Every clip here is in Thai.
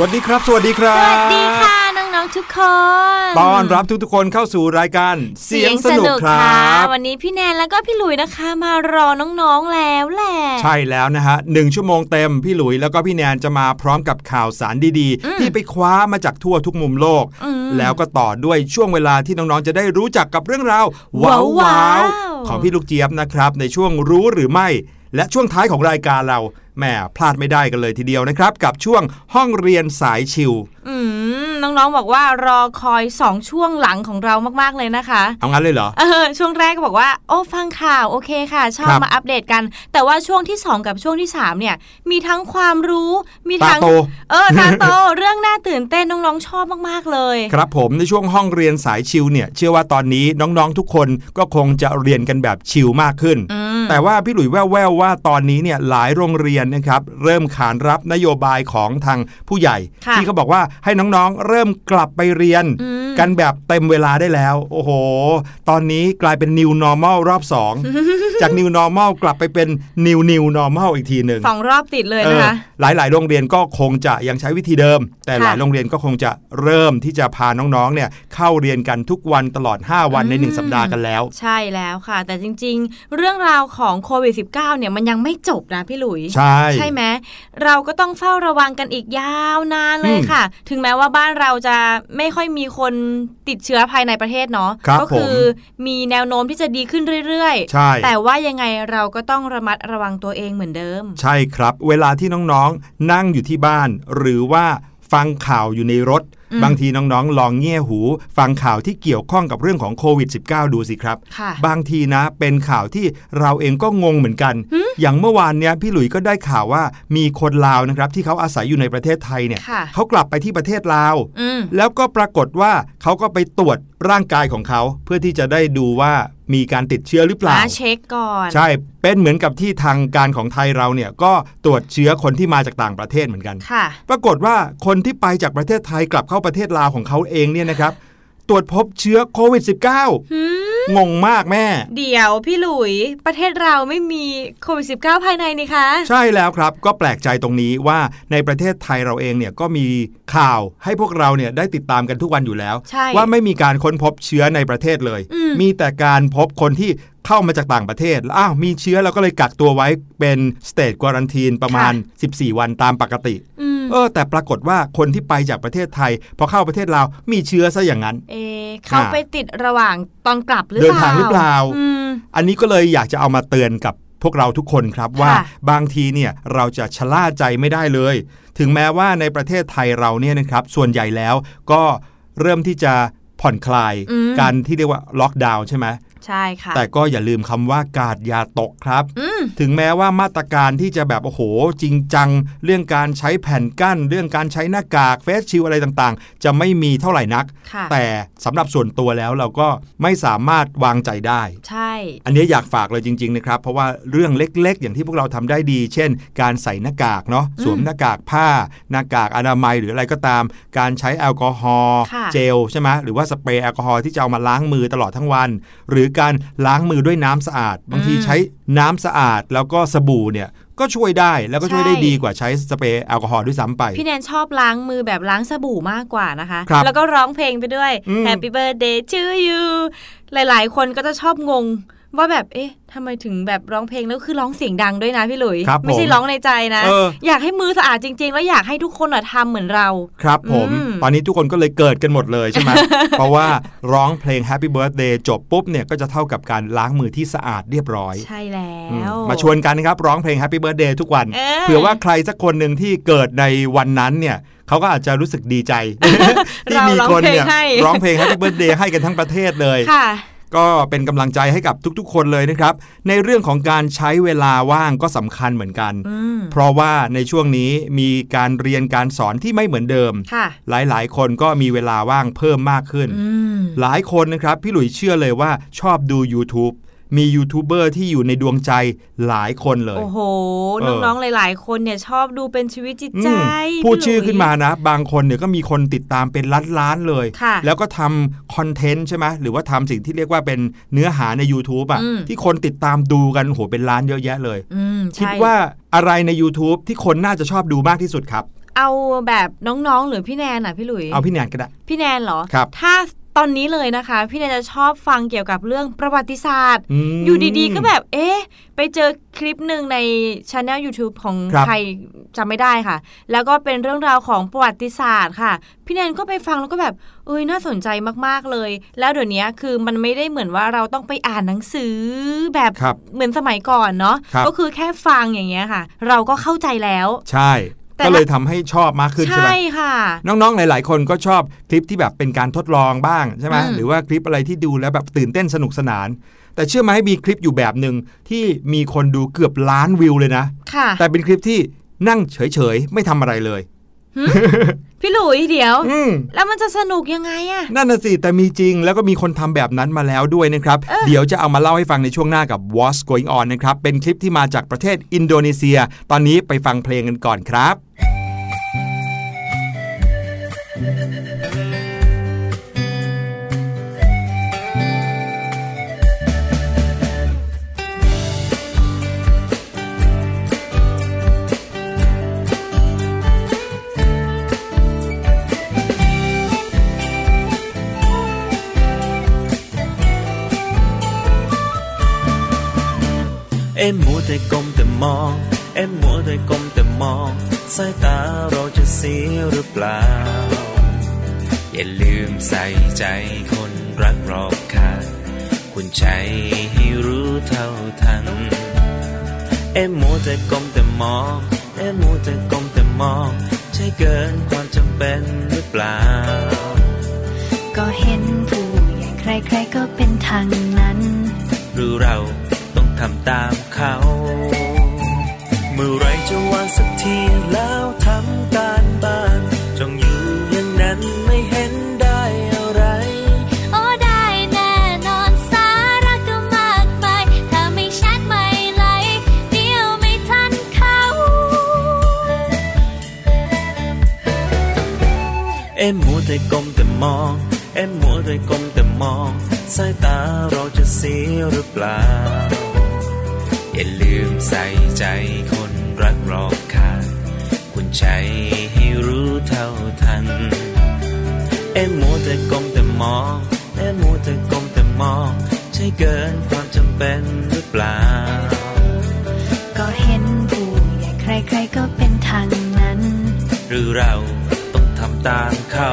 วัสดีครับ สวัสดีครับ สวัสดีค่ะน้องๆทุกคนต้อนรับทุกๆคนเข้าสู่รายการเสียงสนุกครับวันนี้พี่แนนแล้วก็พี่หลุยนะคะ มารอน้องๆแล้วแหละใช่แล้วนะฮะหนึ่งชั่วโมงเต็มพี่หลุยแล้วก็พี่แนนจะมาพร้อมกับข่าวสารดีๆ ที่ไปคว้ามาจากทั่วทุกมุมโลกอืมแล้วก็ต่อด้วยช่วงเวลาที่น้องๆจะได้รู้จักกับเรื่องราวว้าวว้าวๆของพี่ลูกเจี๊ยบนะครับในช่วงรู้หรือไม่ และช่วงท้ายของรายการเราแหมพลาดไม่ได้กันเลยทีเดียวนะครับ กับช่วงห้องเรียนสายชิวอื น้องๆบอกว่ารอคอยสองช่วงหลังของเรามากๆเลยนะคะเอางั้นเลยเหรอเออช่วงแรกก็บอกว่า โอ้ฟังข่าวโอเคค่ะ ชอบครับมาอัปเดตกัน แต่ว่าช่วงที่ 2 กับช่วงที่ 3 เนี่ย มีทั้งความรู้มีตาทั้งโตเออตาโตเรื่องน่าตื่นเต้นน้องๆชอบมากๆเลย ครับผมในช่วงห้องเรียนสายชิวเนี่ย เชื่อว่าตอนนี้น้องๆทุกคนก็คงจะเรียนกันแบบชิวมากขึ้นอืมแต่ว่าพี่หลุยแว่วๆว่าตอนนี้เนี่ยหลายโรงเรียนนะครับเริ่มขานรับนโยบายของทางผู้ใหญ่ค่ะที่เขาบอกว่าให้น้องๆเริ่มกลับไปเรียนอืมกันแบบเต็มเวลาได้แล้ว โอ้โห ตอนนี้กลายเป็น new normal รอบ2 จาก new normal กลับไปเป็น new new normal อีกทีหนึ่งสองรอบติดเลยเอนะอคะหลายๆโรงเรียนก็คงจะยังใช้วิธีเดิม แต่ค่ะหลายโรงเรียนก็คงจะเริ่มที่จะพาน้องๆเนี่ยเข้าเรียนกันทุกวันตลอด 5 วันใน 1 สัปดาห์กันแล้ว ใช่แล้วค่ะ แต่จริง ๆ เรื่องราวของโควิด -19 เนี่ยมันยังไม่จบนะพี่หลุย ใช่ใช่ไหมเราก็ต้องเฝ้าระวังกันอีกยาวนานเลยอืมค่ะ ถึงแม้ว่าบ้านเราจะไม่ค่อยมีคนติดเชื้อภายในประเทศเนาะครับก็คือผมมีแนวโน้มที่จะดีขึ้นเรื่อยใช่ๆแต่ว่ายังไงเราก็ต้องระมัดระวังตัวเองเหมือนเดิม ใช่ครับ เวลาที่น้องๆ นั่งอยู่ที่บ้าน หรือว่าฟังข่าวอยู่ในรถอืมบางทีน้องๆ ลองเงี่ยหู ฟังข่าวที่เกี่ยวข้องกับเรื่องของโควิด -19 ดูสิครับค่ะบางทีนะเป็นข่าวที่เราเองก็งงเหมือนกัน อย่างเมื่อวานเนี้ยพี่หลุยส์ก็ได้ข่าวว่ามีคนลาวนะครับ ที่เขาอาศัยอยู่ในประเทศไทยเนี่ยค่ะเขากลับไปที่ประเทศลาวอืมแล้วก็ปรากฏว่าเขาก็ไปตรวจร่างกายของเขา เพื่อที่จะได้ดูว่า มีการติดเชื้อหรือเปล่าอ่าเช็คก่อน ใช่เป็นเหมือนกับที่ทางการของไทยเราเนี่ยก็ตรวจเชื้อคนที่มาจากต่างประเทศเหมือนกันค่ะ ปรากฏว่าคนที่ไปจากประเทศไทยกลับเข้าประเทศลาวของเขาเองเนี่ยนะครับ ตรวจพบเชื้อโควิด -19 งงมากแม่ เดี๋ยวพี่หลุยประเทศเราไม่มีโควิด -19 ภายในนี่คะ ใช่แล้วครับก็แปลกใจตรงนี้ว่าในประเทศไทยเราเองเนี่ยก็มีข่าวให้พวกเราเนี่ยได้ติดตามกันทุกวันอยู่แล้วใช่ว่าไม่มีการค้นพบเชื้อในประเทศเลยอืมมีแต่การพบคนที่เข้ามาจากต่างประเทศแล้วอ้าว มีเชื้อเราก็เลยกักตัวไว้เป็นสเต e ควอรันทีนประมาณ 14 วันตามปกติอืม เออ แต่ปรากฏว่าคนที่ไปจากประเทศไทย พอเข้าประเทศลาวมีเชื้อซะอย่างนั้น เอะเขาไปติดระหว่างตอนกลับหรือเดิเปนล่าทางหรือเปล่าอืมอันนี้ก็เลยอยากจะเอามาเตือนกับพวกเราทุกคนครับว่าค่ะบางทีเนี่ยเราจะชะล่าใจไม่ได้เลย ถึงแม้ว่าในประเทศไทยเราเนี่ยนะครับส่วนใหญ่แล้วก็เริ่มที่จะผ่อนคลายอืมการที่เรียกว่าล็อกดาวน์ใช่ไหม ใช่ค่ะ แต่ก็อย่าลืมคำว่ากาดอย่าตกครับอืมถึงแม้ว่ามาตรการที่จะแบบโอ้โห จริงจัง เรื่องการใช้แผ่นกั้น เรื่องการใช้หน้ากากเฟสชิลอะไรต่างๆ จะไม่มีเท่าไหร่นักค่ะแต่สำหรับส่วนตัวแล้วเราก็ไม่สามารถวางใจได้ ใช่ อันนี้อยากฝากเลยจริงๆนะครับ เพราะว่าเรื่องเล็กๆ อย่างที่พวกเราทำได้ดี เช่น การใส่หน้ากากเนาะสวมหน้ากากผ้า หน้ากากอนามัยหรืออะไรก็ตาม การใช้แอลกอฮอล์ค่ะเจลใช่ไหมหรือว่าสเปรย์แอลกอฮอล์ที่จะเอามาล้างมือตลอดทั้งวัน หรือการล้างมือด้วยน้ำสะอาด บางทีใช้น้ำสะอาดแล้วก็สบู่เนี่ยก็ช่วยได้แล้วก็ช่วยได้ดีกว่าใช้สเปรย์แอลกอฮอล์ด้วยซ้ำไป พี่แนนชอบล้างมือแบบล้างสบู่มากกว่านะคะครับแล้วก็ร้องเพลงไปด้วยอืม Happy Birthday to you หลาย ๆ คนก็จะชอบงง ว่าแบบเอ๊ะทำไมถึงแบบร้องเพลงแล้วคือร้องเสียงดังด้วยนะพี่หลุยครับไม่ใช่ผมร้องในใจนะเอออยากให้มือสะอาดจริง ๆ แล้วอยากให้ทุกคนอะทำเหมือนเรา ครับผมอืมตอนนี้ทุกคนก็เลยเกิดกันหมดเลยใช่ไหมเพราะว่าร้องเพลง Happy Birthday จบปุ๊บเนี่ยก็จะเท่ากับการล้างมือที่สะอาดเรียบร้อย ใช่แล้อืมวมาชวนกันนะครับร้องเพลง Happy Birthday ทุกวันเออเผื่อว่าใครสักคนหนึ่งที่เกิดในวันนั้นเนี่ยเขาก็อาจจะรู้สึกดีใจ ที่เรามีร้องคนเพลงเนี่ยให้ร้องเพลง Happy Birthday ให้กันทั้งประเทศเลยค่ะ ก็เป็นกำลังใจให้กับทุกๆ คนเลยนะครับ ในเรื่องของการใช้เวลาว่างก็สำคัญเหมือนกันอืมเพราะว่าในช่วงนี้มีการเรียนการสอนที่ไม่เหมือนเดิมค่ะหลายๆ คนก็มีเวลาว่างเพิ่มมากขึ้นอืมหลายคนนะครับ พี่หลุยเชื่อเลยว่าชอบดู YouTube มียูทูบเบอร์ที่อยู่ในดวงใจหลายคนเลย โอ้โหเออน้องๆ หลาย ๆ คนเนี่ยชอบดูเป็นชีวิตจิตใจอืมพูดพี่หลุยชื่อขึ้นมานะ บางคนเนี่ยก็มีคนติดตามเป็นล้านๆเลยค่ะแล้วก็ทำคอนเทนต์ใช่ไหมหรือว่าทำสิ่งที่เรียกว่าเป็นเนื้อหาใน YouTube อะอืมที่คนติดตามดูกันโหเป็นล้านเยอะแยะเลยอืมคิดใช่ว่าอะไรใน YouTube ที่คนน่าจะชอบดูมากที่สุดครับเอาแบบน้องๆ หรือพี่แนนอะพี่หลุย เอาพี่แนนก็ได้ พี่แนนเหรอครับถ้า ตอนนี้เลยนะคะ พี่แนนจะชอบฟังเกี่ยวกับเรื่องประวัติศาสตร์มอยู่ดีๆ ก็แบบ เอ๊ะ ไปเจอคลิปหนึ่งในช anel YouTube ของครับใครจำไม่ได้ค่ะ แล้วก็เป็นเรื่องราวของประวัติศาสตร์ค่ะ พี่แนนก็ไปฟังแล้วก็แบบ เอ้ยน่าสนใจมากๆเลย แล้วเดี๋ยวนี้คือมันไม่ได้เหมือนว่าเราต้องไปอ่านหนังสือแบบครับเหมือนสมัยก่อนเนาะครับก็คือแค่ฟังอย่างเงี้ยค่ะ เราก็เข้าใจแล้ว ใช่แต่ ก็เลยทำให้ชอบมากขึ้นใช่ไหมใช่ค่ะ น้องๆ หลาย ๆ คนก็ชอบคลิปที่แบบเป็นการทดลองบ้างใช่ไหมอืมหรือว่าคลิปอะไรที่ดูแล้วแบบตื่นเต้นสนุกสนาน แต่เชื่อไหมมีคลิปอยู่แบบหนึ่งที่มีคนดูเกือบล้านวิวเลยนะค่ะแต่เป็นคลิปที่นั่งเฉย ๆ ไม่ทำอะไรเลย พี่หลุยเดี๋ยวอืมแล้วมันจะสนุกยังไงอะนั่นน่ะสิแต่มีจริงแล้วก็มีคนทำแบบนั้นมาแล้วด้วยนะครับเดี๋ยวจะเอามาเล่าให้ฟังในช่วงหน้ากับ What's Going On นะครับ เป็นคลิปที่มาจากประเทศอินโดนีเซีย ตอนนี้ไปฟังเพลงกันก่อนครับ เอ็มมัวแต่ก้มแต่มอง เอ็มมัวแต่ก้มแต่มอง สายตาเราจะเสียหรือเปล่า อย่าลืมใส่ใจคนรักรอบค่างคุณใจให้รู้เท่าทัน เอ็มมัวแต่ก้มแต่มอง เอ็มมัวแต่ก้มแต่มอง ใช่เกินความจำเป็นหรือเปล่า ก็เห็นผู้ใหญ่ใครๆก็เป็นทางนั้น หรือเราต้อง ทำตามเขา เมื่อไรจะวางสักทีแล้วทำการบ้านจ้องอยู่อย่างนั้นไม่เห็นได้อะไร โอ้ได้แน่นอนสาระก็มากมายถ้าไม่ชัดไม่ไหลเดียวไม่ทันเขา เอ็มมัวแต่ก้มแต่มอง เอ็มมัวแต่ก้มแต่มอง สายตาเราจะเสียหรือเปล่า อย่าลืมใส่ใจคนรักรอบค่างคุณใจให้รู้เท่าทัน เอ็มมัวแต่ก้มแต่มองเอ็มมัวแต่ก้มแต่มอง ใช่เกินความจำเป็นหรือเปล่า ก็เห็นผู้ใหญ่ใครๆก็เป็นทางนั้น หรือเราต้องทำตามเขา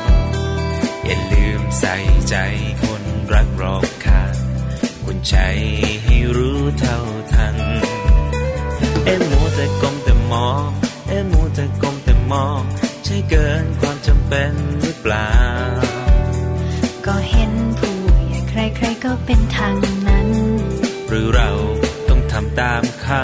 ใส่ใจคนรักรอบค่างคุณใจให้รู้เท่าทัน เอ็มมัวแต่ก้มแต่มองเอ็มมัวแต่ก้มแต่มอง ใช่เกินความจำเป็นหรือเปล่า ก็เห็นผู้ใหญ่ใครๆก็เป็นทางนั้น หรือเราต้องทำตามเขา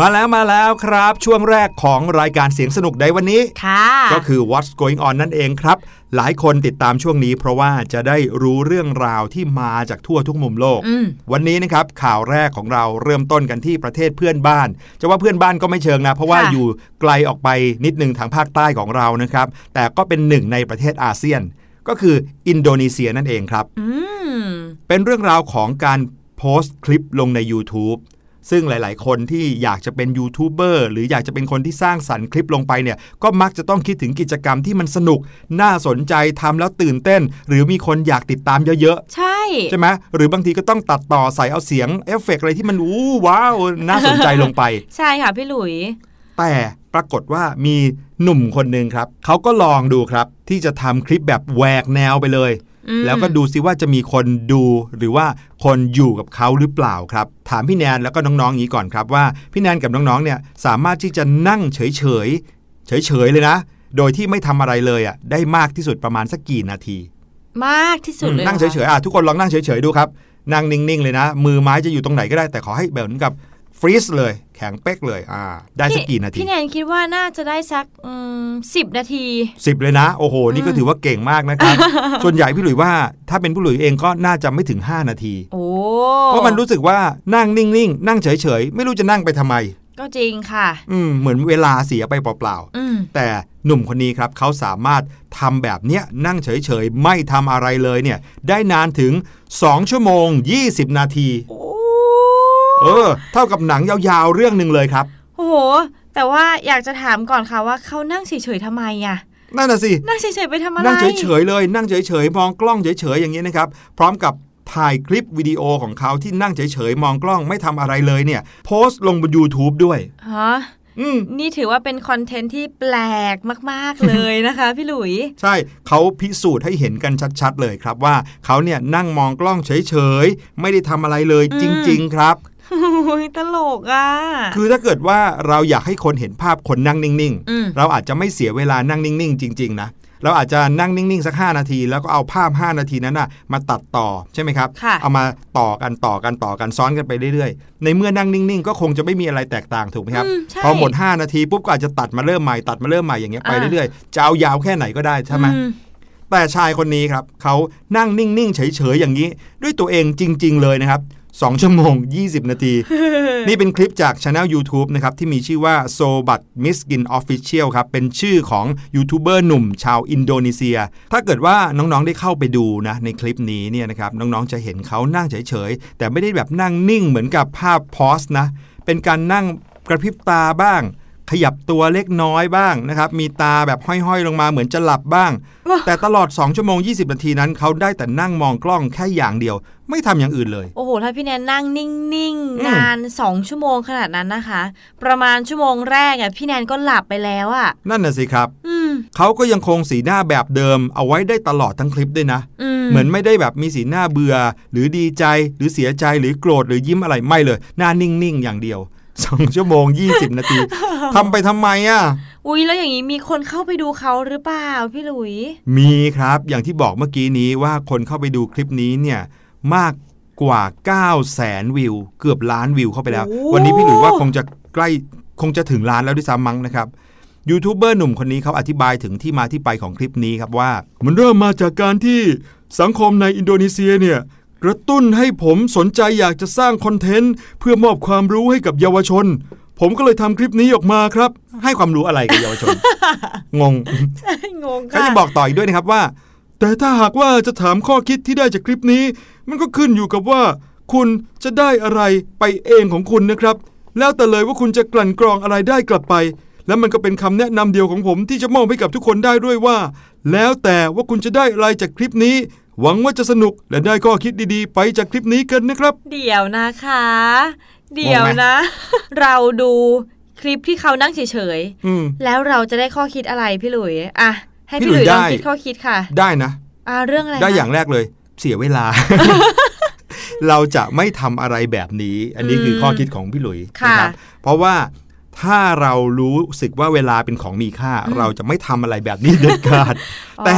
มาแล้วมาแล้วครับ ช่วงแรกของรายการเสียงสนุกในวันนี้ค่ะก็คือ What's Going On นั่นเองครับ หลายคนติดตามช่วงนี้เพราะว่าจะได้รู้เรื่องราวที่มาจากทั่วทุกมุมโลกอืมวันนี้นะครับข่าวแรกของเราเริ่มต้นกันที่ประเทศเพื่อนบ้าน จะว่าเพื่อนบ้านก็ไม่เชิงนะ เพราะว่าค่ะอยู่ไกลออกไปนิดหนึ่งทางภาคใต้ของเรานะครับ แต่ก็เป็นหนึ่งในประเทศอาเซียน ก็คืออินโดนีเซียนั่นเองครับอืมเป็นเรื่องราวของการโพสต์คลิปลงใน YouTube ซึ่งหลาย ๆ คนที่อยากจะเป็นยูทูบเบอร์หรืออยากจะเป็นคนที่สร้างสรรค์คลิปลงไปเนี่ยก็มักจะต้องคิดถึงกิจกรรมที่มันสนุก น่าสนใจทำแล้วตื่นเต้น หรือมีคนอยากติดตามเยอะใช่ๆใช่ไหมหรือบางทีก็ต้องตัดต่อใส่เอาเสียงเอฟเฟกต์อะไรที่มันอู้ว้าวน่าสนใจลงไป ใช่ค่ะพี่หลุย แต่ปรากฏว่ามีหนุ่มคนหนึ่งครับเขาก็ลองดูครับที่จะทำคลิปแบบแหวกแนวไปเลยอืม แล้วก็ดูซิว่าจะมีคนดูหรือว่าคนอยู่กับเขาหรือเปล่าครับ ถามพี่แนนแล้วก็น้องๆอย่างนี้ก่อนครับว่าพี่แนนกับน้องๆเนี่ยสามารถที่จะนั่งเฉยๆเฉยๆเลยนะ โดยที่ไม่ทำอะไรเลยอะได้มากที่สุดประมาณสักกี่นาที มากที่สุดเลยนั่งเฉยๆอะทุกคนลองนั่งเฉยๆดูครับนั่งนิ่งๆเลยนะ มือไม้จะอยู่ตรงไหนก็ได้แต่ขอให้แบบเหมือนกับ ฟรีซเลยแข็งเป๊กเลยอ่าได้สักกี่นาทีพี่แนนคิดว่าน่าจะได้สักสิบนาทีสิบเลยนะ โอ้โห นี่ก็ถือว่าเก่งมากนะครับ ส่วนใหญ่พี่หลุยว่าถ้าเป็นพี่หลุยเองก็น่าจะไม่ถึง 5 นาทีโอ้เพราะมันรู้สึกว่านั่งนิ่งๆ นั่งเฉยๆ ไม่รู้จะนั่งไปทำไม ก็จริงค่ะ อืมเหมือนเวลาเสียไปเปล่าอืมๆแต่หนุ่มคนนี้ครับเขาสามารถทำแบบเนี้ยนั่งเฉยๆ ไม่ทำอะไรเลยเนี่ย ได้นานถึง 2 ชั่วโมง 20 นาทีโอ้ เออ เท่ากับหนังยาวๆเรื่องหนึ่งเลยครับ โอ้โห แต่ว่าอยากจะถามก่อนค่ะว่าเขานั่งเฉยๆทำไมอะนั่นน่ะสิ นั่งเฉยๆไปทำอะไร นั่งเฉยๆเลย นั่งเฉยๆ มองกล้องเฉยๆ อย่างนี้นะครับ พร้อมกับถ่ายคลิปวิดีโอของเขาที่นั่งเฉยๆ มองกล้องไม่ทำอะไรเลยเนี่ย โพสต์ลงบน YouTube ด้วยฮะอืมนี่ถือว่าเป็นคอนเทนต์ที่แปลกมาก ๆ เลยนะคะ พี่หลุย ใช่เขาพิสูจน์ให้เห็นกันชัด ๆ เลยครับว่าเขาเนี่ยนั่งมองกล้องเฉย ๆ ไม่ได้ทำอะไรเลยอืมจริง ๆ ครับโอ้ย ตลกอะ คือถ้าเกิดว่าเราอยากให้คนเห็นภาพคนนั่งนิ่งอืมๆเราอาจจะไม่เสียเวลานั่งนิ่งๆ จริง ๆ นะ เราอาจจะนั่งนิ่ง ๆ สัก 5 นาที แล้วก็เอาภาพ 5 นาทีนั้นนะมาตัดต่อใช่ไหมครับค่ะเอามาต่อกันต่อกันต่อกันซ้อนกันไปเรื่อยๆ ในเมื่อนั่งนิ่งๆ ก็คงจะไม่มีอะไรแตกต่างถูกไหมครับอืมใช่พอหมด 5 นาทีปุ๊บก็อาจจะตัดมาเริ่มใหม่ตัดมาเริ่มใหม่อย่างเงี้ยไปอ่าเรื่อยๆ จะเอายาวแค่ไหนก็ได้ใช่ไหมอืแต่ชายคนนี้ครับเขานั่งนิ่งๆเฉยๆอย่างนี้ ด้วยตัวเองจริง ๆ เลยนะครับ 2 ชั่วโมง 20 นาที นี่เป็นคลิปจากช anel YouTube นะครับ ที่มีชื่อว่า s o b a t Miskin Official ครับ เป็นชื่อของยูทูบเบอร์หนุ่มชาวอินโดนีเซีย ถ้าเกิดว่าน้องๆได้เข้าไปดูนะในคลิปนี้เนี่ยนะครับ น้องๆจะเห็นเขานั่งเฉยๆ แต่ไม่ได้แบบนั่งนิ่งเหมือนกับภาพโพสต์นะ เป็นการนั่งกระพริบตาบ้าง ขยับตัวเล็กน้อยบ้างนะครับ มีตาแบบห้อยๆ ลงมาเหมือนจะหลับบ้างว้าแต่ตลอด 2 ชั่วโมง 20 นาทีนั้น เขาได้แต่นั่งมองกล้องแค่อย่างเดียว ไม่ทำอย่างอื่นเลย โอ้โห ถ้าพี่แนนนั่งนิ่งอืมๆนานสองชั่วโมงขนาดนั้นนะคะ ประมาณชั่วโมงแรกอะพี่แนนก็หลับไปแล้วอะ นั่นน่ะสิครับอืมเขาก็ยังคงสีหน้าแบบเดิม เอาไว้ได้ตลอดทั้งคลิปด้วยนะอืมเหมือนไม่ได้แบบมีสีหน้าเบื่อ หรือดีใจหรือเสียใจหรือโกรธหรือยิ้มอะไรไม่เลย หน้านิ่งๆอย่างเดียว 2ชั่วโมง20นาทีทำไปทำไมอะ อุ้ยแล้วอย่างนี้มีคนเข้าไปดูเขาหรือเปล่าพี่หลุย มีครับอย่างที่บอกเมื่อกี้นี้ว่าคนเข้าไปดูคลิปนี้เนี่ยมากกว่า 9 0 0แสนวิว เกือบล้านวิวเข้าไปแล้วโอ้วันนี้พี่หลุยว่าคงจะใกล้คงจะถึงล้านแล้วด้วยซ้ำมั้งนะครับยูทูบเบอร์หนุ่มคนนี้เขาอธิบายถึงที่มาที่ไปของคลิปนี้ครับว่า มันเริ่มมาจากการที่สังคมในอินโดนีเซียเนี่ย กระตุ้นให้ผมสนใจอยากจะสร้างคอนเทนต์เพื่อมอบความรู้ให้กับเยาวชน ผมก็เลยทำคลิปนี้ออกมาครับ ให้ความรู้อะไรกับเยาวชน งงงงเขาค่ะจะบอกต่ออีกด้วยนะครับว่า แต่ถ้าหากว่าจะถามข้อคิดที่ได้จากคลิปนี้ มันก็ขึ้นอยู่กับว่า คุณจะได้อะไรไปเองของคุณนะครับ แล้วแต่เลยว่าคุณจะกลั่นกรองอะไรได้กลับไป แล้วมันก็เป็นคำแนะนำเดียวของผมที่จะมอบให้กับทุกคนได้ด้วยว่า แล้วแต่ว่าคุณจะได้อะไรจากคลิปนี้ หวังว่าจะสนุกและได้ข้อคิดดีๆ ไปจากคลิปนี้กันนะครับ เดี๋ยวนะคะ เดี๋ยวงงไหมนะ เราดูคลิปที่เขานั่งเฉยอืมๆแล้วเราจะได้ข้อคิดอะไรพี่หลุยอะให้พี่พี่หหลุลุยยลองได้คิดข้อคิดค่ะ ได้นะอ่าเรื่องอะไรได้คะอย่างแรกเลย เสียเวลา เราจะไม่ทำอะไรแบบนี้ อันนี้คือข้อคิดของพี่หลุยค่ะนะครับเพราะว่า ถ้าเรารู้สึกว่าเวลาเป็นของมีค่า เราจะไม่ทำอะไรแบบนี้เด็ดขาดอ๋อแต่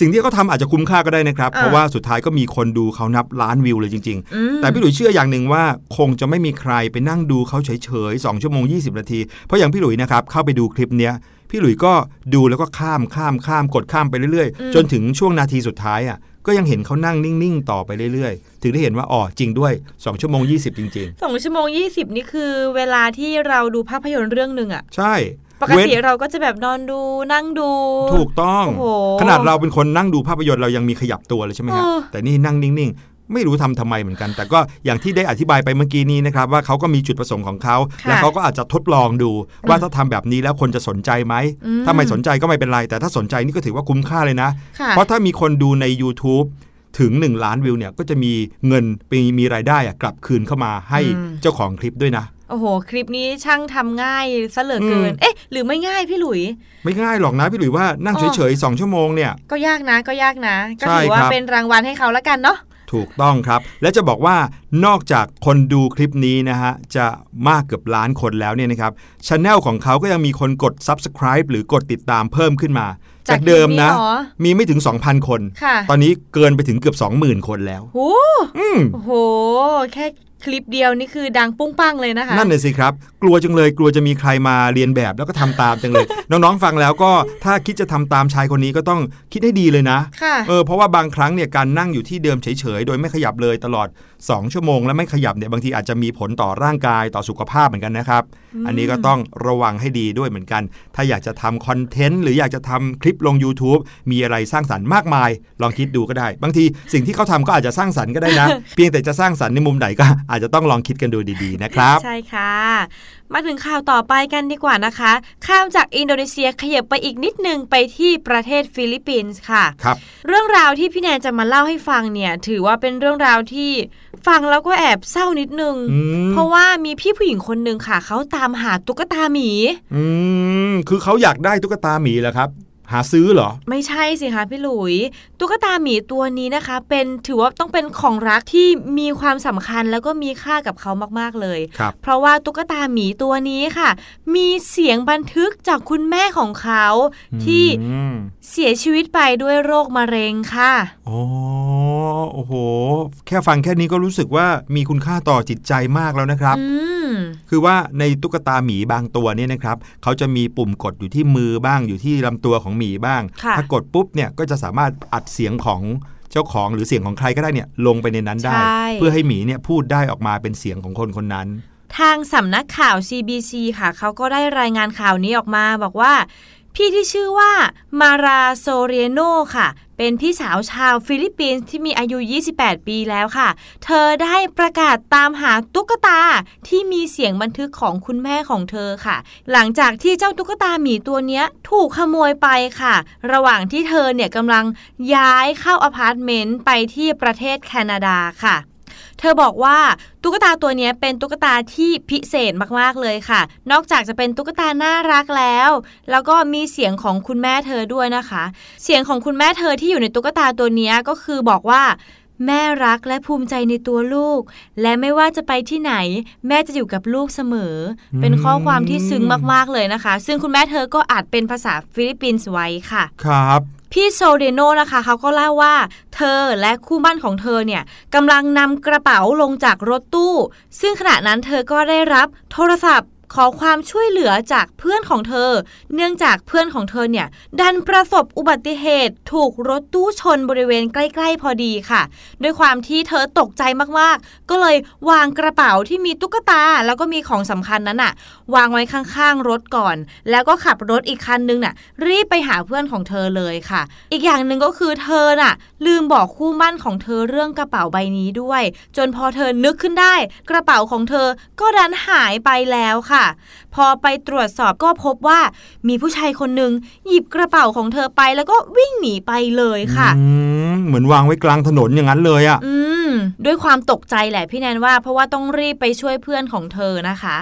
สิ่งที่เขาทำอาจจะคุ้มค่าก็ได้นะครับอ่าเพราะว่าสุดท้ายก็มีคนดูเขานับล้านวิวเลยจริงอืมๆแต่พี่หลุยเชื่ออย่างหนึ่งว่าคงจะไม่มีใครไปนั่งดูเขาเฉยๆ2ชั่วโมง 20 นาที เพราะอย่างพี่หลุยนะครับเข้าไปดูคลิปเนี้ย พี่หลุยก็ดูแล้วก็ข้ามข้ามข้ามกดข้ามไปเรื่อยอืมๆจนถึงช่วงนาทีสุดท้ายอะก็ยังเห็นเขานั่งนิ่งๆ ต่อไปเรื่อยๆ ถึงได้เห็นว่าอ๋อจริงด้วย 2 ชั่วโมง 20 จริงสองชั่วโมงยี่สิบนี่คือเวลาที่เราดูภาพยนตร์เรื่องหนึ่งอะๆใช่ปกเว้นติเราก็จะแบบนอนดูนั่งดู ถูกต้องโอ้โหขนาดเราเป็นคนนั่งดูภาพยนตร์เรายังมีขยับตัวเลยใช่ไหมฮะเออแต่นี่นั่งนิ่งๆ ไม่รู้ทำทำไมเหมือนกัน แต่ก็อย่างที่ได้อธิบายไปเมื่อกี้นี้นะครับว่าเขาก็มีจุดประสงค์ของเขาค่ะแล้วเขาก็อาจจะทดลองดูว่าถ้าทำแบบนี้แล้วคนจะสนใจไหมอืมถ้าไม่สนใจก็ไม่เป็นไร แต่ถ้าสนใจนี่ก็ถือว่าคุ้มค่าเลยนะค่ะเพราะถ้ามีคนดูใน YouTube ถึง 1 ล้านวิวเนี่ยก็จะมีเงินมีมีรายได้อะกลับคืนเข้ามาให้อืมเจ้าของคลิปด้วยนะโอ้โห คลิปนี้ช่างทำง่ายซะเหลือเกินอืมเอ๊ะ หรือไม่ง่ายพี่หลุย ไม่ง่ายหรอกนะพี่หลุยว่านั่งอ๋อเฉยๆสองชั่วโมงเนี่ย ก็ยากนะก็ยากนะ ก็ใช่ถือว่าครับเป็นรางวัลให้เขาแล้วกันเนาะ ถูกต้องครับ และจะบอกว่านอกจากคนดูคลิปนี้นะฮะ จะมากเกือบล้านคนแล้วเนี่ยนะครับช anel ของเขาก็ยังมีคนกด subscribe หรือกดติดตามเพิ่มขึ้นมา จากจากเดิมนะคลิปนี้เหรอมีไม่ถึง 2,000 คนค่ะตอนนี้เกินไปถึงเกือบ 20,000 คนแล้วโอ้อืมโห แค่ คลิปเดียวนี่คือดังปุ้งปังเลยนะคะ นั่นเลยสิครับ กลัวจังเลยกลัวจะมีใครมาเรียนแบบแล้วก็ทำตามจังเลย น้องๆฟังแล้วก็ถ้าคิดจะทำตามชายคนนี้ก็ต้องคิดให้ดีเลยนะค่ะเออเพราะว่าบางครั้งเนี่ยการนั่งอยู่ที่เดิมเฉยๆโดยไม่ขยับเลยตลอด 2 ชั่วโมง แล้วไม่ขยับเนี่ยบางทีอาจจะมีผลต่อร่างกายต่อสุขภาพเหมือนกันนะครับ อันนี้ก็ต้องระวังให้ดีด้วยเหมือนกัน ถ้าอยากจะทำคอนเทนต์หรืออยากจะทำคลิปลง YouTube มีอะไรสร้างสรรค์มากมาย ลองคิดดูก็ได้ บางทีสิ่งที่เขาทำก็อาจจะสร้างสรรค์ก็ได้นะ เพียงแต่จะสร้างสรรค์ในมุมไหนก็อาจจะต้องลองคิดกันดูดีๆนะครับ ใช่ค่ะ มาถึงข่าวต่อไปกันดีกว่านะคะ ข้ามจากอินโดนีเซียขยับไปอีกนิดนึงไปที่ประเทศฟิลิปปินส์ค่ะครับ เรื่องราวที่พี่แนนจะมาเล่าให้ฟังเนี่ยถือว่าเป็นเรื่องราวที่ฟังแล้วก็แอบเศร้านิดนึงอืมเพราะว่ามีพี่ผู้หญิงคนหนึ่งค่ะเขาตามหาตุ๊กตาหมี อืมคือเขาอยากได้ตุ๊กตาหมีเหรอครับ หาซื้อเหรอ ไม่ใช่สิคะพี่หลุย ตุ๊กตาหมีตัวนี้นะคะ เป็นถือว่าต้องเป็นของรักที่มีความสำคัญแล้วก็มีค่ากับเขามากๆเลยครับเพราะว่าตุ๊กตาหมีตัวนี้ค่ะ มีเสียงบันทึกจากคุณแม่ของเขาที่อืมเสียชีวิตไปด้วยโรคมะเร็งค่ะอ๋อโอ้โห แค่ฟังแค่นี้ก็รู้สึกว่ามีคุณค่าต่อจิตใจมากแล้วนะครับอืมคือว่าในตุ๊กตาหมีบางตัวเนี่ยนะครับ เขาจะมีปุ่มกดอยู่ที่มือบ้างอยู่ที่ลำตัวของหมีบ้างค่ะถ้ากดปุ๊บเนี่ยก็จะสามารถอัดเสียงของเจ้าของหรือเสียงของใครก็ได้เนี่ยลงไปในนั้นได้ใช่เพื่อให้หมีเนี่ยพูดได้ออกมาเป็นเสียงของคนคนนั้น ทางสำนักข่าว CBC ค่ะ เขาก็ได้รายงานข่าวนี้ออกมาบอกว่า พี่ที่ชื่อว่ามาราโซเรียโนค่ะ เป็นพี่สาวชาวฟิลิปปินส์ที่มีอายุ 28 ปีแล้วค่ะ เธอได้ประกาศตามหาตุ๊กตาที่มีเสียงบันทึกของคุณแม่ของเธอค่ะ หลังจากที่เจ้าตุ๊กตาหมีตัวเนี้ยถูกขโมยไปค่ะ ระหว่างที่เธอเนี่ยกำลังย้ายเข้าอพาร์ตเมนต์ไปที่ประเทศแคนาดาค่ะ เธอบอกว่าตุ๊กตาตัวเนี้ยเป็นตุ๊กตาที่พิเศษมากๆเลยค่ะ นอกจากจะเป็นตุ๊กตาน่ารักแล้ว แล้วก็มีเสียงของคุณแม่เธอด้วยนะคะ เสียงของคุณแม่เธอที่อยู่ในตุ๊กตาตัวเนี้ยก็คือบอกว่าแม่รักและภูมิใจในตัวลูก และไม่ว่าจะไปที่ไหน แม่จะอยู่กับลูกเสมอ เป็นข้อความที่ซึ้งมากๆเลยนะคะ ซึ่งคุณแม่เธอก็อัดเป็นภาษาฟิลิปปินส์ไว้ค่ะ ครับ พี่โซเรโนนะคะเขาก็เล่าว่า เธอและคู่หมั้นของเธอเนี่ยกำลังนำกระเป๋าลงจากรถตู้ ซึ่งขณะนั้นเธอก็ได้รับโทรศัพท์ ขอความช่วยเหลือจากเพื่อนของเธอ เนื่องจากเพื่อนของเธอเนี่ย ดันประสบอุบัติเหตุถูกรถตู้ชนบริเวณใกล้ ๆ พอดีค่ะ ด้วยความที่เธอตกใจมากๆ ก็เลยวางกระเป๋าที่มีตุ๊กตา แล้วก็มีของสำคัญนั้นอะวางไว้ข้างๆรถก่อน แล้วก็ขับรถอีกคันนึงน่ะ รีบไปหาเพื่อนของเธอเลยค่ะ อีกอย่างหนึ่งก็คือเธอน่ะ ลืมบอกคู่มั่นของเธอเรื่องกระเป๋าใบนี้ด้วย จนพอเธอนึกขึ้นได้ กระเป๋าของเธอก็ดันหายไปแล้วค่ะพอไปตรวจสอบก็พบว่ามีผู้ชายคนหนึ่งหยิบกระเป๋าของเธอไปแล้วก็วิ่งหนีไปเลยค่ะอืมเหมือนวางไว้กลางถนนอย่างนั้นเลยอะ่ะอืม ด้วยความตกใจแหละพี่แนนว่า เพราะว่าต้องรีบไปช่วยเพื่อนของเธอนะคะ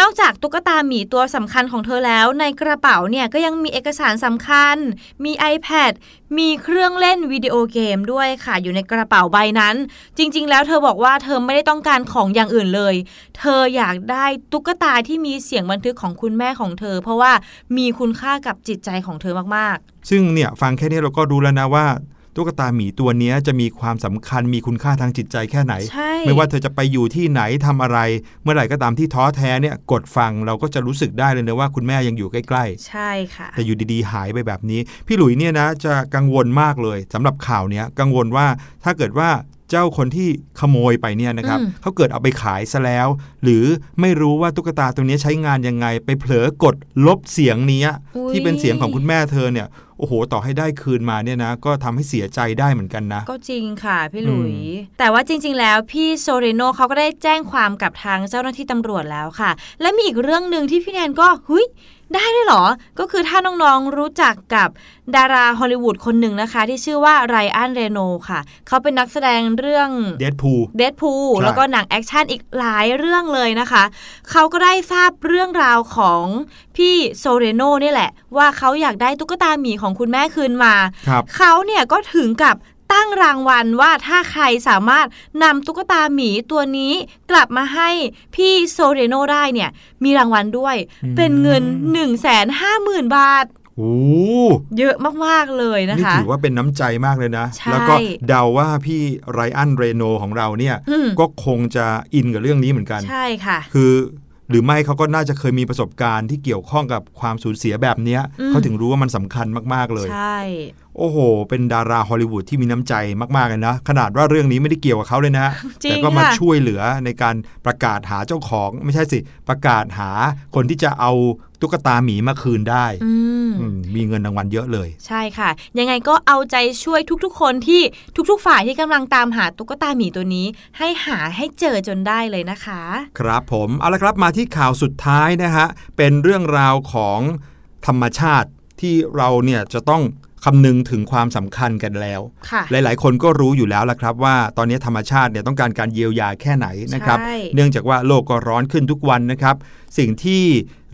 นอกจากตุ๊กตาหมีตัวสำคัญของเธอแล้ว ในกระเป๋าเนี่ยก็ยังมีเอกสารสำคัญ มี iPad มีเครื่องเล่นวิดีโอเกมด้วยค่ะ อยู่ในกระเป๋าใบนั้น จริง ๆ แล้วเธอบอกว่าเธอไม่ได้ต้องการของอย่างอื่นเลย เธออยากได้ตุ๊กตาที่มีเสียงบันทึกของคุณแม่ของเธอ เพราะว่ามีคุณค่ากับจิตใจของเธอมากๆ ซึ่งเนี่ยฟังแค่นี้เราก็รู้แล้วนะว่า ตุ๊กตาหมีตัวเนี้ยจะมีความสำคัญมีคุณค่าทางจิตใจแค่ไหนๆใช่ไม่ว่าเธอจะไปอยู่ที่ไหนทำอะไร เมื่อไหร่ก็ตามที่ท้อแท้เนี่ยกดฟังเราก็จะรู้สึกได้เลยนะว่าคุณแม่ยังอยู่ใกล้ใช่ค่ะๆแต่อยู่ดีๆหายไปแบบนี้ พี่หลุยเนี่ยนะจะกังวลมากเลยสำหรับข่าวเนี้ยกังวลว่าถ้าเกิดว่า เจ้าคนที่ขโมยไปเนี่ยนะครับอืมเขาเกิดเอาไปขายซะแล้ว หรือไม่รู้ว่าตุ๊กตาตัวเนี้ยใช้งานยังไง ไปเผลอกดลบเสียงเนี้ยอุ๊ยที่เป็นเสียงของคุณแม่เธอเนี่ยโอ้โห ต่อให้ได้คืนมาเนี่ยนะ ก็ทำให้เสียใจได้เหมือนกันนะ ก็จริงค่ะพี่หลุยอืมแต่ว่าจริง ๆ แล้วพี่โซเรโนเขาก็ได้แจ้งความกับทางเจ้าหน้าที่ตำรวจแล้วค่ะ และมีอีกเรื่องหนึ่งที่พี่แนนก็หุย ได้ด้วยเหรอ ก็คือถ้าน้องๆรู้จักกับดาราฮอลลีวูดคนหนึ่งนะคะ ที่ชื่อว่า Ryan Reynolds ค่ะ เขาเป็นนักแสดงเรื่องเดดพูเด p พูใช่แล้วก็หนังแอคชั่นอีกหลายเรื่องเลยนะคะ เขาก็ได้ทราบเรื่องราวของพี่โซเรโนนี่แหละ ว่าเขาอยากได้ตุ๊กตาหมีของคุณแม่คืนมาครับเขาเนี่ยก็ถึงกับ ตั้งรางวัลว่าถ้าใครสามารถนำตุ๊กตาหมีตัวนี้กลับมาให้พี่โซเรโนได้เนี่ย มีรางวัลด้วยอืมเป็นเงิน 1 5 0 0 0 0 บาทโอ้เยอะมาก ๆ เลยนะนี่คะถือว่าเป็นน้ำใจมากเลยนะใช่แล้วก็เดาว่าพี่ไรอันเรโนของเราเนี่ยอืมก็คงจะอินกับเรื่องนี้เหมือนกัน ใช่ค่ะ คือหรือไม่เขาก็น่าจะเคยมีประสบการณ์ที่เกี่ยวข้องกับความสูญเสียแบบเนี้ยอืมเขาถึงรู้ว่ามันสำคัญมาก ๆ เลย ใช่ โอ้โห เป็นดาราฮอลลีวูดที่มีน้ำใจมาก ๆ เลยนะ ขนาดว่าเรื่องนี้ไม่ได้เกี่ยวกับเขาเลยนะจริงแต่ก็มาค่ะช่วยเหลือในการประกาศหาเจ้าของ ไม่ใช่สิ ประกาศหาคนที่จะเอาตุ๊กตาหมีมาคืนได้อืมอืมมีเงินรางวัลเยอะเลย ใช่ค่ะ ยังไงก็เอาใจช่วยทุกๆ คนที่ทุกๆ ฝ่ายที่กำลังตามหาตุ๊กตาหมีตัวนี้ ให้หาให้เจอจนได้เลยนะคะ ครับผม เอาละครับมาที่ข่าวสุดท้ายนะฮะ เป็นเรื่องราวของธรรมชาติที่เราเนี่ยจะต้อง คำนึงถึงความสำคัญกันแล้วค่ะหลาย ๆ คนก็รู้อยู่แล้วละครับ ว่าตอนนี้ธรรมชาติเนี่ยต้องการการเยียวยาแค่ไหนนะครับใช่เนื่องจากว่าโลกก็ร้อนขึ้นทุกวันนะครับ สิ่งที่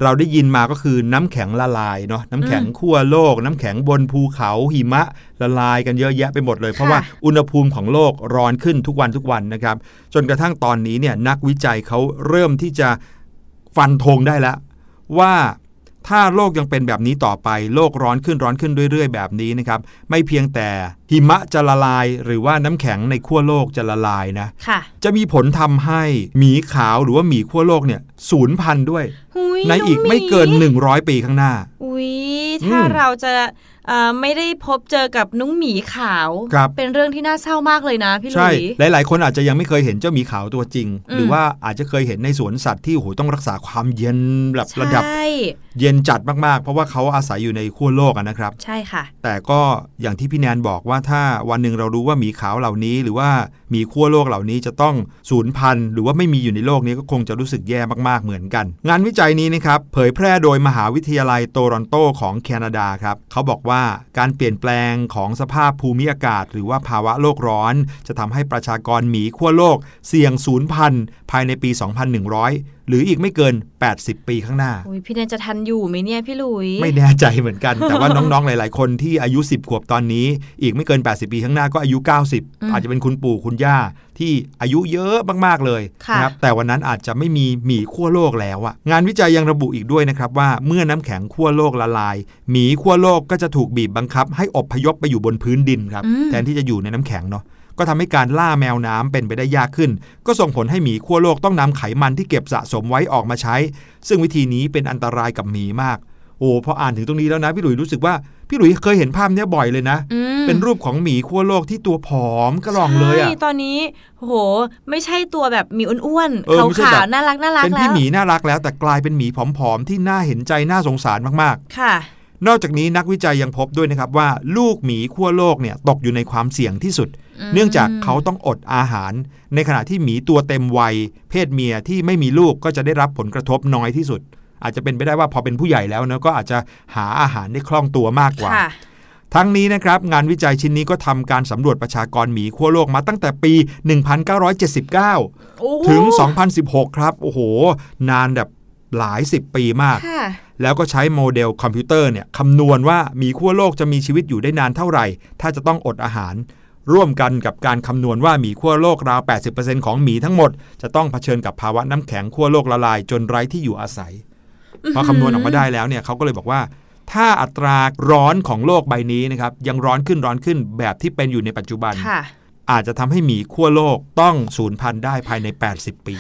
เราได้ยินมาก็คือน้ำแข็งละลายเนาะน้ำแข็งขั้วโลก น้ำแข็งบนภูเขาหิมะละลายกันเยอะแยะไปหมดเลย เพราะว่าอุณหภูมิของโลกร้อนขึ้นทุกวันทุกวันนะครับ จนกระทั่งตอนนี้เนี่ยนักวิจัยเขาเริ่มที่จะฟันธงได้แล้วว่า ถ้าโลกยังเป็นแบบนี้ต่อไป โลกร้อนขึ้นร้อนขึ้นเรื่อยๆ แบบนี้นะครับ ไม่เพียงแต่หิมะจะละลาย หรือว่าน้ำแข็งในขั้วโลกจะละลายนะค่ะจะมีผลทำให้หมีขาวหรือว่าหมีขั้วโลกเนี่ยสูญพันธุ์ด้วยหุยในอีกงหไม่เกิน 100 ปีข้างหน้า อุ้ยถ้าอืมเราจะเอ่อ ไม่ได้พบเจอกับน้องหมีขาวครับเป็นเรื่องที่น่าเศร้ามากเลยนะพี่หลุใช่ยหลาย ๆ คนอาจจะยังไม่เคยเห็นเจ้าหมีขาวตัวจริงอืมหรือว่าอาจจะเคยเห็นในสวนสัตว์ที่โอ้โหต้องรักษาความเย็นแบบระดับใช่เย็นจัดมาก ๆ เพราะว่าเขาอาศัยอยู่ในขั้วโลกอะนะครับ ใช่ค่ะ แต่ก็อย่างที่พี่แนนบอกว่าถ้าวันหนึ่งเรารู้ว่าหมีขาวเหล่านี้ หรือว่าหมีขั้วโลกเหล่านี้จะต้องสูญพันธุ์หรือว่าไม่มีอยู่ในโลกนี้ก็คงจะรู้สึกแย่มาก ๆ เหมือนกัน งานวิจัยนี้นะครับเผยแพร่โดยมหาวิทยาลัยโตรอนโตของแคนาดาครับเขาบอกว่าการเปลี่ยนแปลงของสภาพภูมิอากาศ หรือว่าภาวะโลกร้อน จะทำให้ประชากรหมีขั้วโลก เสี่ยงสูญพันธุ์ภายในปี 2100 หรืออีกไม่เกิน 80 ปีข้างหน้าอุ้ยพี่แนนจะทันอยู่ไหมเนี่ยพี่หลุย ไม่แน่ใจเหมือนกัน แต่ว่าน้องๆ หลาย ๆ คนที่อายุ 10 ขวบตอนนี้ อีกไม่เกิน 80 ปีข้างหน้าก็อายุ 90 อาจจะเป็นคุณปู่คุณย่าที่อายุเยอะมากๆเลยค่ะนะครับแต่วันนั้นอาจจะไม่มีหมีขั้วโลกแล้วอะงานวิจัยยังระบุอีกด้วยนะครับว่าเมื่อน้ำแข็งขั้วโลกละลาย หมีขั้วโลกก็จะถูกบีบบังคับ ให้อพยพไปอยู่บนพื้นดินครับอืมแทนที่จะอยู่ในน้ำแข็งเนาะ ก็ทำให้การล่าแมวน้ำเป็นไปได้ยากขึ้น ก็ส่งผลให้หมีขั้วโลกต้องนำไขมันที่เก็บสะสมไว้ออกมาใช้ ซึ่งวิธีนี้เป็นอันตรายกับหมีมากโอ้พออ่านถึงตรงนี้แล้วนะ พี่หลุยรู้สึกว่า พี่หลุยเคยเห็นภาพเนี้ยบ่อยเลยนะอืมเป็นรูปของหมีขั้วโลกที่ตัวผอมกระหล่องเลยอะใช่ตอนนี้โห ไม่ใช่ตัวแบบหมีอ้วนเออๆขาวไม่ใช่ขาแบวบน่ารักน่ารักเป็นแล้พี่วหมีน่ารักแล้วแต่กลายเป็นหมีผอมๆที่น่าเห็นใจน่าสงสารมากค่ะๆ นอกจากนี้นักวิจัยยังพบด้วยนะครับว่า ลูกหมีขั้วโลกเนี่ยตกอยู่ในความเสี่ยงที่สุด เนื่องจากเขาต้องอดอาหาร ในขณะที่หมีตัวเต็มวัย เพศเมียที่ไม่มีลูกก็จะได้รับผลกระทบน้อยที่สุด อาจจะเป็นไปได้ว่าพอเป็นผู้ใหญ่แล้วเนะก็อาจจะหาอาหารได้คล่องตัวมากกว่าค่ะทั้งนี้นะครับงานวิจัยชิ้นนี้ก็ทำการสำรวจประชากรหมีขั้วโลกมาตั้งแต่ปี 1979โอ้โหถึง 2016 ครับโอ้โห นานแบบหลาย10ปีมากค่ะ แล้วก็ใช้โมเดลคอมพิวเตอร์เนี่ยคำนวณว่าหมีขั้วโลกจะมีชีวิตอยู่ได้นานเท่าไหร่ ถ้าจะต้องอดอาหาร ร่วมกันกับการคำนวณว่าหมีขั้วโลกราว 80%ของหมีทั้งหมด จะต้องเผชิญกับภาวะน้ำแข็งขั้วโลกละลายจนไร้ที่อยู่อาศัยพอคำนวณออกมาได้แล้วเนี่ยเขาก็เลยบอกว่า ถ้าอัตราร้อนของโลกใบนี้นะครับยังร้อนขึ้นร้อนขึ้นแบบที่เป็นอยู่ในปัจจุบันค่ะอาจจะทำให้หมีขั้วโลกต้องสูญพันธุ์ได้ภายใน 80 ปี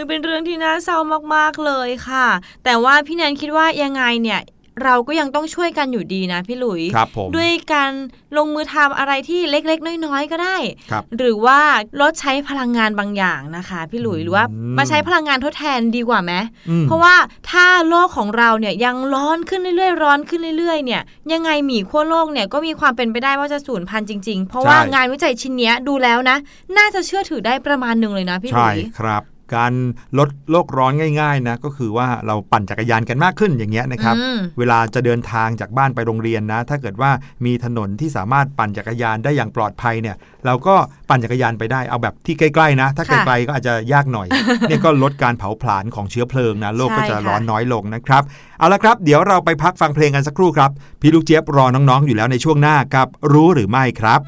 เออเป็นเรื่องที่น่าเศร้ามากๆเลยค่ะ แต่ว่าพี่แนนคิดว่ายังไงเนี่ยเราก็ยังต้องช่วยกันอยู่ดีนะพี่หลุยครับผมด้วยการลงมือทำอะไรที่เล็กๆ น้อยๆ ก็ได้ครับหรือว่าลดใช้พลังงานบางอย่างนะคะ พี่หลุยหรือว่าอืมมาใช้พลังงานทดแทนดีกว่าไหมอืมเพราะว่าถ้าโลกของเราเนี่ยยังร้อนขึ้นเรื่อยๆ ร้อนขึ้นเรื่อยๆ เนี่ยยังไงหมีขั้วโลกเนี่ยก็มีความเป็นไปได้ว่าจะสูญพันธุ์จริงๆ เพราะว่างานวิจัยชิ้นเนี้ยดูแล้วนะ น่าจะเชื่อถือได้ประมาณหนึ่งเลยนะพี่หลุใช่ยครับ การลดโลกร้อนง่ายๆนะก็คือว่าเราปั่นจักรยานกันมากขึ้นอย่างเงี้ยนะครับอืมเวลาจะเดินทางจากบ้านไปโรงเรียนนะ ถ้าเกิดว่ามีถนนที่สามารถปั่นจักรยานได้อย่างปลอดภัยเนี่ย เราก็ปั่นจักรยานไปได้เอาแบบที่ใกล้ๆนะ ถ้าค่ะไกลๆก็อาจจะยากหน่อยเนี่ยก็ลดการเผาผลาญของเชื้อเพลิงนะโลกก็จะใช่ค่ะร้อนน้อยลงนะครับเอาละครับ เดี๋ยวเราไปพักฟังเพลงกันสักครู่ครับ พี่ลูกเจี๊ยบรอน้องๆอยู่แล้วในช่วงหน้ากับรู้หรือไม่ครับ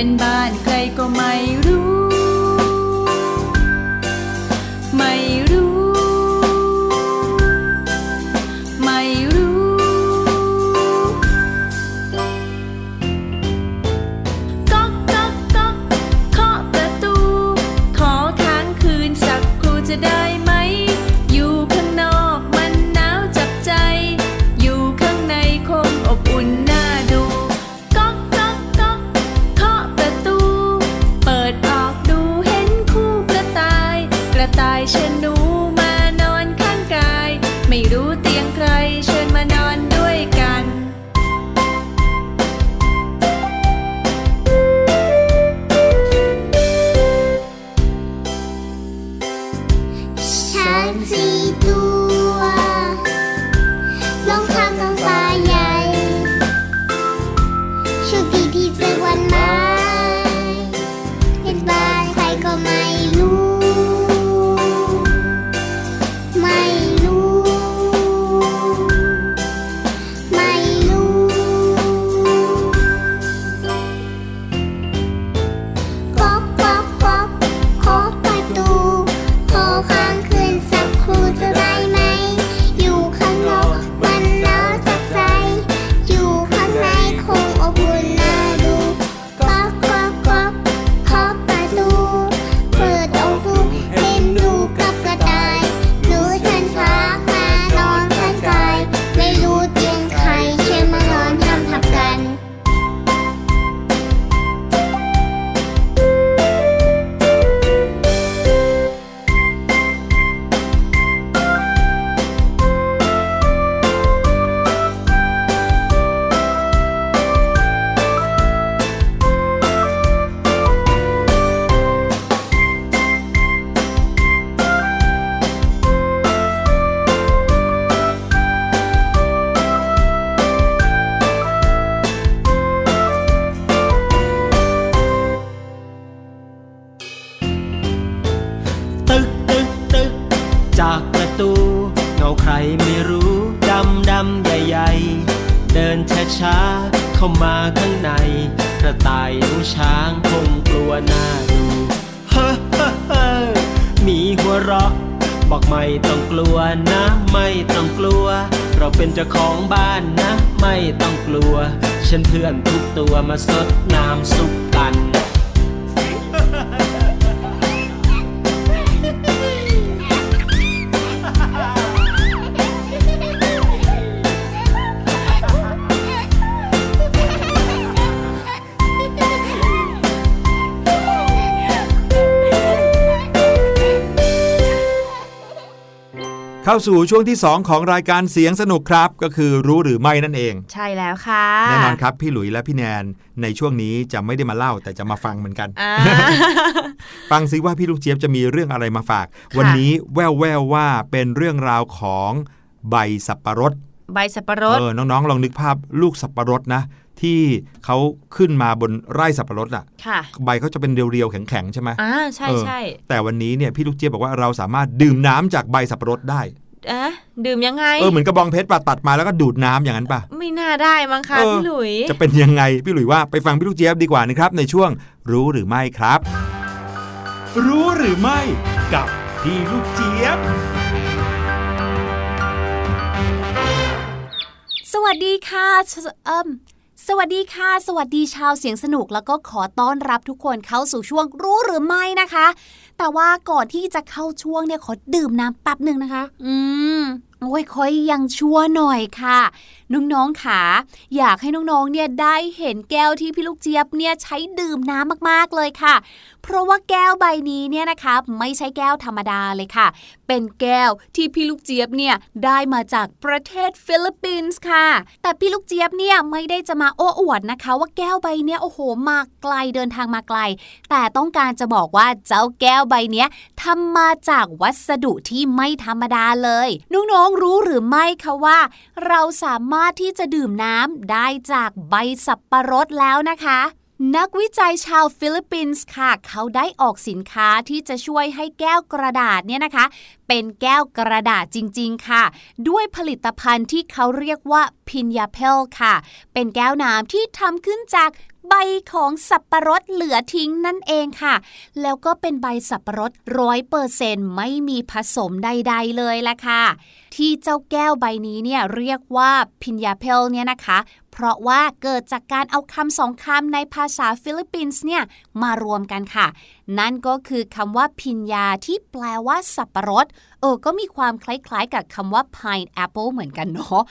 เป็นบ้าน สู่ช่วงที่ 2 ของรายการเสียงสนุกครับ ก็คือรู้หรือไม่นั่นเอง ใช่แล้วค่ะแน่นอนครับ พี่หลุยและพี่แนนในช่วงนี้จะไม่ได้มาเล่าแต่จะมาฟังเหมือนกันอ่าฟังซิว่าพี่ลูกเจี๊ยบจะมีเรื่องอะไรมาฝากค่ะวันนี้แววแววๆว่าเป็นเรื่องราวของใบสับปะรด ใบสับปะรดเออน้องๆ ลองนึกภาพลูกสับปะรดนะที่เขาขึ้นมาบนไร่สับปะรดอะค่ะใบเขาจะเป็นเรียวๆ แข็งๆ ใช่ไหมอ่า ใช่เออใช่ แต่วันนี้เนี่ยพี่ลูกเจี๊ยบบอกว่าเราสามารถดื่มน้ำจากใบสับปะรดได้ อะดื่มยังไง เออเหมือนกระบองเพชรป่ะตัดมาแล้วก็ดูดน้ำอย่างนั้นป่ะไม่น่าได้มั้งคะเออพี่หลุย จะเป็นยังไงพี่หลุยว่าไปฟังพี่ลูกเจี๊ยบดีกว่านะครับ ในช่วงรู้หรือไม่ครับ รู้หรือไม่กับพี่ลูกเจี๊ยบสวัสดีค่ะสเอิมสวัสดีค่ะ สวัสดีชาวเสียงสนุกแล้วก็ขอต้อนรับทุกคนเข้าสู่ช่วงรู้หรือไม่นะคะ แต่ว่าก่อนที่จะเข้าช่วงเนี่ยขอดื่มน้ำแป๊บหนึ่งนะคะ อืมโอ้ยค่อยยังชั่วหน่อยค่ะน้องๆค่ะอยากให้น้องๆเนี่ยได้เห็นแก้วที่พี่ลูกเจี๊ยบเนี่ยใช้ดื่มน้ำมากๆเลยค่ะ เพราะว่าแก้วใบนี้เนี่ยนะคะไม่ใช่แก้วธรรมดาเลยค่ะ เป็นแก้วที่พี่ลูกเจี๊ยบเนี่ยได้มาจากประเทศฟิลิปปินส์ค่ะ แต่พี่ลูกเจี๊ยบเนี่ยไม่ได้จะมาโอ้อวดนะคะ ว่าแก้วใบเนี้ยโอ้โหมาไกลเดินทางมาไกล แต่ต้องการจะบอกว่าเจ้าแก้วใบเนี้ยทำมาจากวัสดุที่ไม่ธรรมดาเลยน้องๆรู้หรือไม่คะว่า เราสามารถที่จะดื่มน้ำได้จากใบสับปะรดแล้วนะคะนักวิจัยชาวฟิลิปปินส์ค่ะ เขาได้ออกสินค้าที่จะช่วยให้แก้วกระดาษเนี่ยนะคะ เป็นแก้วกระดาษจริง ๆ ค่ะ ด้วยผลิตภัณฑ์ที่เขาเรียกว่าPinyapel ค่ะ เป็นแก้วน้ำที่ทำขึ้นจาก ใบของสับปะรดเหลือทิ้งนั่นเองค่ะ แล้วก็เป็นใบสับปะรดร้อยเปอร์เซ็นต์ไม่มีผสมใด ๆ เลยละค่ะ ที่เจ้าแก้วใบนี้เนี่ยเรียกว่า Pinyapel เนี่ยนะคะ เพราะว่าเกิดจากการเอาคำสองคำในภาษาฟิลิปปินส์เนี่ยมารวมกันค่ะ นั่นก็คือคำว่า pinya ที่แปลว่าสับปะรด เออ ก็มีความคล้ายๆกับคำว่า pineapple เหมือนกันเนาะ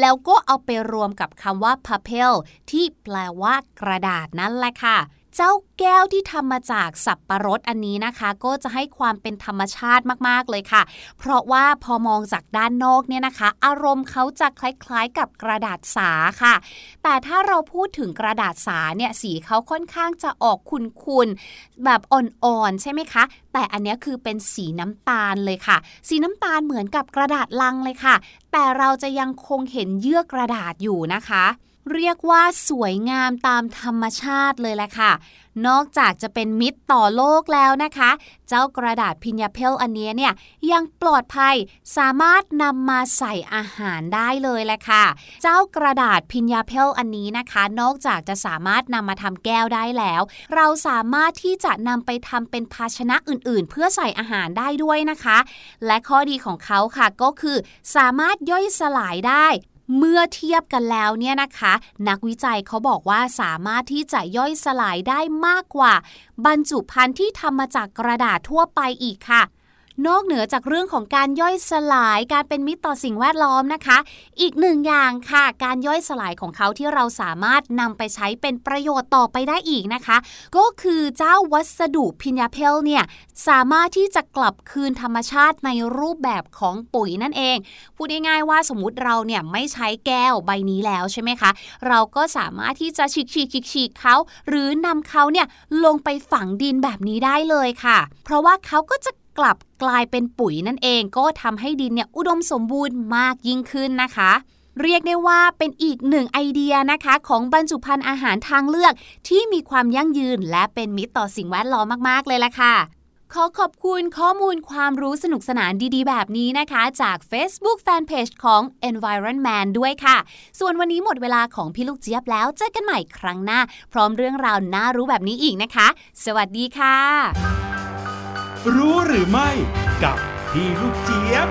แล้วก็เอาไปรวมกับคำว่า papel ที่แปลว่ากระดาษนั่นแหละค่ะ เจ้าแก้วที่ทำมาจากสับปะรดอันนี้นะคะ ก็จะให้ความเป็นธรรมชาติมากๆเลยค่ะ เพราะว่าพอมองจากด้านนอกเนี่ยนะคะ อารมณ์เขาจะคล้ายๆกับกระดาษสาค่ะ แต่ถ้าเราพูดถึงกระดาษสาเนี่ยสีเขาค่อนข้างจะออกขุ่นๆแบบอ่อนๆใช่ไหมคะ แต่อันนี้คือเป็นสีน้ำตาลเลยค่ะ สีน้ำตาลเหมือนกับกระดาษลังเลยค่ะ แต่เราจะยังคงเห็นเยื่อกระดาษอยู่นะคะ เรียกว่าสวยงามตามธรรมชาติเลยแหละค่ะ นอกจากจะเป็นมิตรต่อโลกแล้วนะคะ เจ้ากระดาษพิญญาเพลอันนี้เนี่ยยังปลอดภัยสามารถนำมาใส่อาหารได้เลยแหละค่ะ เจ้ากระดาษพิญญาเพลอันนี้นะคะ นอกจากจะสามารถนำมาทำแก้วได้แล้ว เราสามารถที่จะนำไปทำเป็นภาชนะอื่นๆ เพื่อใส่อาหารได้ด้วยนะคะ และข้อดีของเขาค่ะก็คือ สามารถย่อยสลายได้ เมื่อเทียบกันแล้วเนี่ยนะคะ นักวิจัยเขาบอกว่าสามารถที่จะย่อยสลายได้มากกว่า บรรจุภัณฑ์ที่ทำมาจากกระดาษทั่วไปอีกค่ะ นอกเหนือจากเรื่องของการย่อยสลายการเป็นมิตรต่อสิ่งแวดล้อมนะคะ อีกหนึ่งอย่างค่ะ การย่อยสลายของเขาที่เราสามารถนำไปใช้เป็นประโยชน์ต่อไปได้อีกนะคะ ก็คือเจ้าวัสดุพิญญาเพลเนี่ยสามารถที่จะกลับคืนธรรมชาติในรูปแบบของปุ๋ยนั่นเอง พูดง่ายๆว่าสมมติเราเนี่ยไม่ใช้แก้วใบนี้แล้วใช่ไหมคะ เราก็สามารถที่จะฉีกฉีกฉีกฉีกเขา หรือนำเขาเนี่ยลงไปฝังดินแบบนี้ได้เลยค่ะ เพราะว่าเขาก็จะ กลับกลายเป็นปุ๋ยนั่นเองก็ทำให้ดินเนี่ยอุดมสมบูรณ์มากยิ่งขึ้นนะคะ เรียกได้ว่าเป็นอีกหนึ่งไอเดียนะคะ ของบรรจุภัณฑ์อาหารทางเลือก ที่มีความยั่งยืน และเป็นมิตรต่อสิ่งแวดล้อมมากๆเลยล่ะค่ะขอขอบคุณข้อมูลความรู้สนุกสนานดีๆ แบบนี้นะคะ จาก Facebook Fanpage ของ Environment ด้วยค่ะ ส่วนวันนี้หมดเวลาของพี่ลูกเจี๊ยบแล้ว เจอกันใหม่ครั้งหน้า พร้อมเรื่องราวน่ารู้แบบนี้อีกนะคะ สวัสดีค่ะ รู้หรือไม่กับพี่ลูกเจี๊ยบ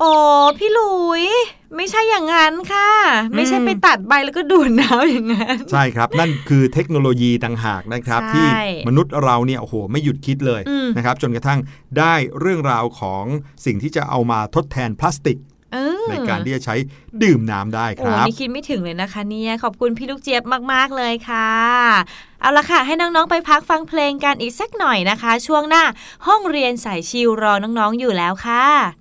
โอ้พี่หลุย ไม่ใช่อย่างนั้นค่ะ ไม่ใช่ไปตัดใบแล้วก็ดูดน้ำอย่างนั้น ใช่ครับ นั่นคือเทคโนโลยีต่างหากนะครับใช่ที่มนุษย์เราเนี่ยโอ้โหไม่หยุดคิดเลยอืมนะครับ จนกระทั่งได้เรื่องราวของสิ่งที่จะเอามาทดแทนพลาสติกเออ ในการที่จะใช้ดื่มน้ำได้คโอ้รับนี่คิดไม่ถึงเลยนะคะเนี่ยขอบคุณพี่ลูกเจี๊ยบมาก ๆ เลยค่ะ เอาละค่ะ ให้น้อง ๆ ไปพักฟังเพลงกันอีกสักหน่อยนะคะ ช่วงหน้าห้องเรียนสายชิวรอน้อง ๆ อยู่แล้วค่ะ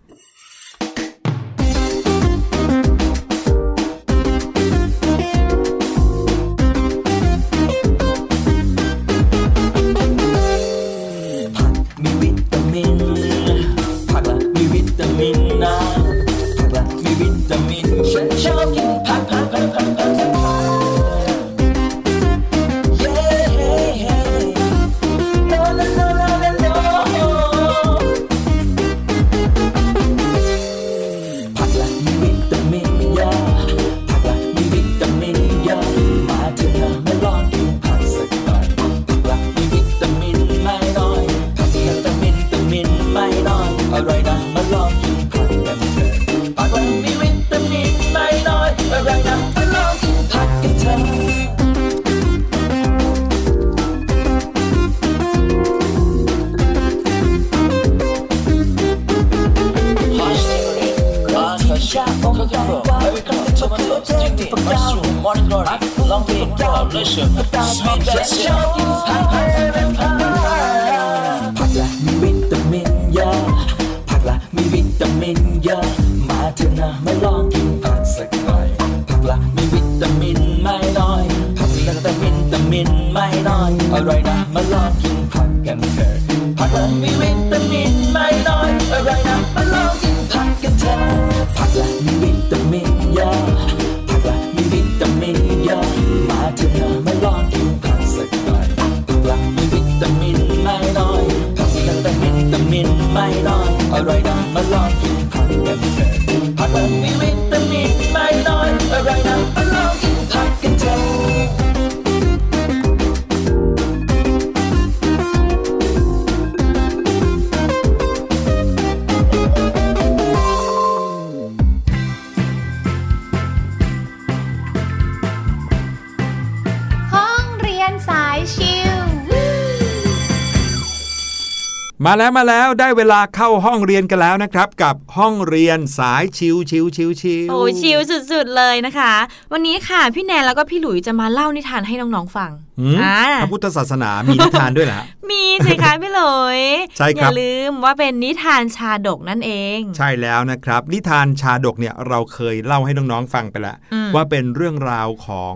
มาแล้วมาแล้วได้เวลาเข้าห้องเรียนกันแล้วนะครับ กับห้องเรียนสายชิวชิวชิวชิวโอ้ยชิลสุดๆเลยนะคะ วันนี้ค่ะพี่แนนแล้วก็พี่หลุยจะมาเล่านิทานให้น้องๆฟังหืมอ่าพระพุทธศาสนามีนิทานด้วยเหรอฮะมีสิคะพี่หลุยใช่อครับย่าลืมว่าเป็นนิทานชาดกนั่นเอง ใช่แล้วนะครับ นิทานชาดกเนี่ยเราเคยเล่าให้น้องๆฟังไปแล้วอืมว่าเป็นเรื่องราวของ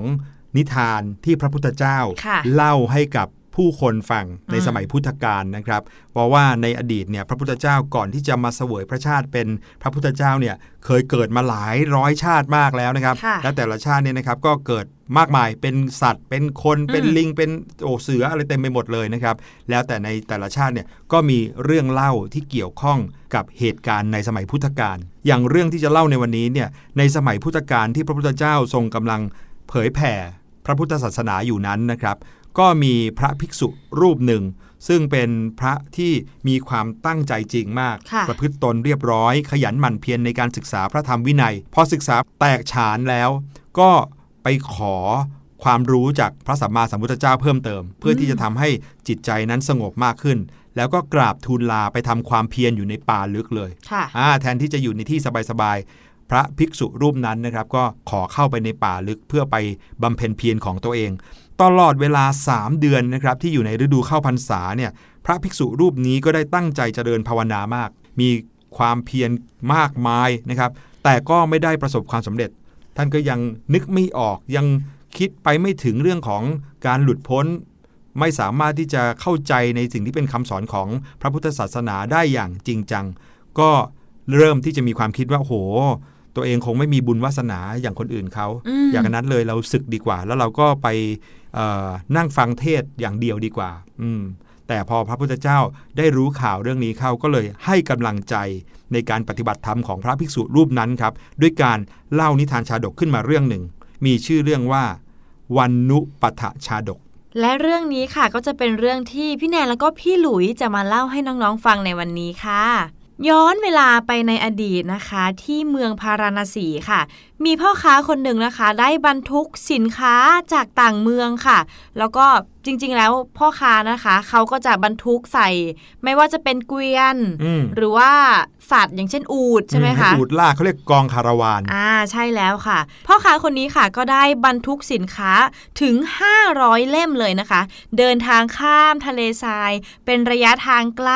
นิทานที่พระพุทธเจ้าค่ะเล่าให้กับ ผู้คนฟังในอืมสมัยพุทธกาลนะครับ เพราะว่าในอดีตเนี่ยพระพุทธเจ้าก่อนที่จะมาเสวยพระชาติเป็นพระพุทธเจ้าเนี่ยเคยเกิดมาหลายร้อยชาติมากแล้วนะครับค่ะและแต่ละชาติเนี่ยนะครับก็เกิดมากมายเป็นสัตว์ เป็นคนเป็นอืมลิงเป็นโอเสืออะไรเต็มไปหมดเลยนะครับ แล้วแต่ในแต่ละชาติเนี่ยก็มีเรื่องเล่าที่เกี่ยวข้องกับเหตุการณ์ในสมัยพุทธกาลอย่างเรื่องที่จะเล่าในวันนี้เนี่ยในสมัยพุทธกาลที่พระพุทธเจ้าทรงกำลังเผยแผ่พระพุทธศาสนาอยู่นั้นนะครับ ก็มีพระภิกษุรูปหนึ่ง ซึ่งเป็นพระที่มีความตั้งใจจริงมากค่ะประพฤติตนเรียบร้อย ขยันหมั่นเพียรในการศึกษาพระธรรมวินัย พอศึกษาแตกฉานแล้ว ก็ไปขอความรู้จากพระสัมมาสัมพุทธเจ้าเพิ่มเติม เพื่อที่จะทำให้จิตใจนั้นสงบมากขึ้น แล้วก็กราบทูลลาไปทำความเพียรอยู่ในป่าลึกเลยค่ะอ่าแทนที่จะอยู่ในที่สบายๆพระภิกษุรูปนั้นนะครับ ก็ขอเข้าไปในป่าลึกเพื่อไปบำเพ็ญเพียรของตัวเอง ตลอดเวลา 3 เดือนนะครับที่อยู่ในฤดูเข้าพรรษาเนี่ยพระภิกษุรูปนี้ก็ได้ตั้งใจเจริญภาวนามาก มีความเพียรมากมายนะครับ แต่ก็ไม่ได้ประสบความสำเร็จ ท่านก็ยังนึกไม่ออกยังคิดไปไม่ถึงเรื่องของการหลุดพ้น ไม่สามารถที่จะเข้าใจในสิ่งที่เป็นคำสอนของพระพุทธศาสนาได้อย่างจริงจัง ก็เริ่มที่จะมีความคิดว่าโอ้โห ตัวเองคงไม่มีบุญวาสนาอย่างคนอื่นเขาอืมอย่างนั้นเลยเราศึกดีกว่า แล้วเราก็ไปเอ่อนั่งฟังเทศน์อย่างเดียวดีกว่า อืมแต่พอพระพุทธเจ้าได้รู้ข่าวเรื่องนี้เข้าก็เลยให้กำลังใจในการปฏิบัติธรรมของพระภิกษุรูปนั้นครับ ด้วยการเล่านิทานชาดกขึ้นมาเรื่องหนึ่ง มีชื่อเรื่องว่าวันนุปทชาดก และเรื่องนี้ค่ะก็จะเป็นเรื่องที่พี่แนนแล้วก็พี่หลุยจะมาเล่าให้น้องๆฟังในวันนี้ค่ะ ย้อนเวลาไปในอดีตนะคะ ที่เมืองพาราณสีค่ะ มีพ่อค้าคนหนึ่งนะคะ ได้บรรทุกสินค้าจากต่างเมืองค่ะ แล้วก็ จริง ๆ แล้วพ่อค้านะคะเขาก็จะบรรทุกใส่ ไม่ว่าจะเป็นเกวียนอืมหรือว่าสัตว์อย่างเช่นอูดใช่ไหมอืคะให้อูดลากเขาเรียกกองคาราวานอ่าใช่แล้วค่ะ พ่อค้าคนนี้ค่ะก็ได้บรรทุกสินค้าถึง 500 เล่มเลยนะคะ เดินทางข้ามทะเลทราย เป็นระยะทางไกล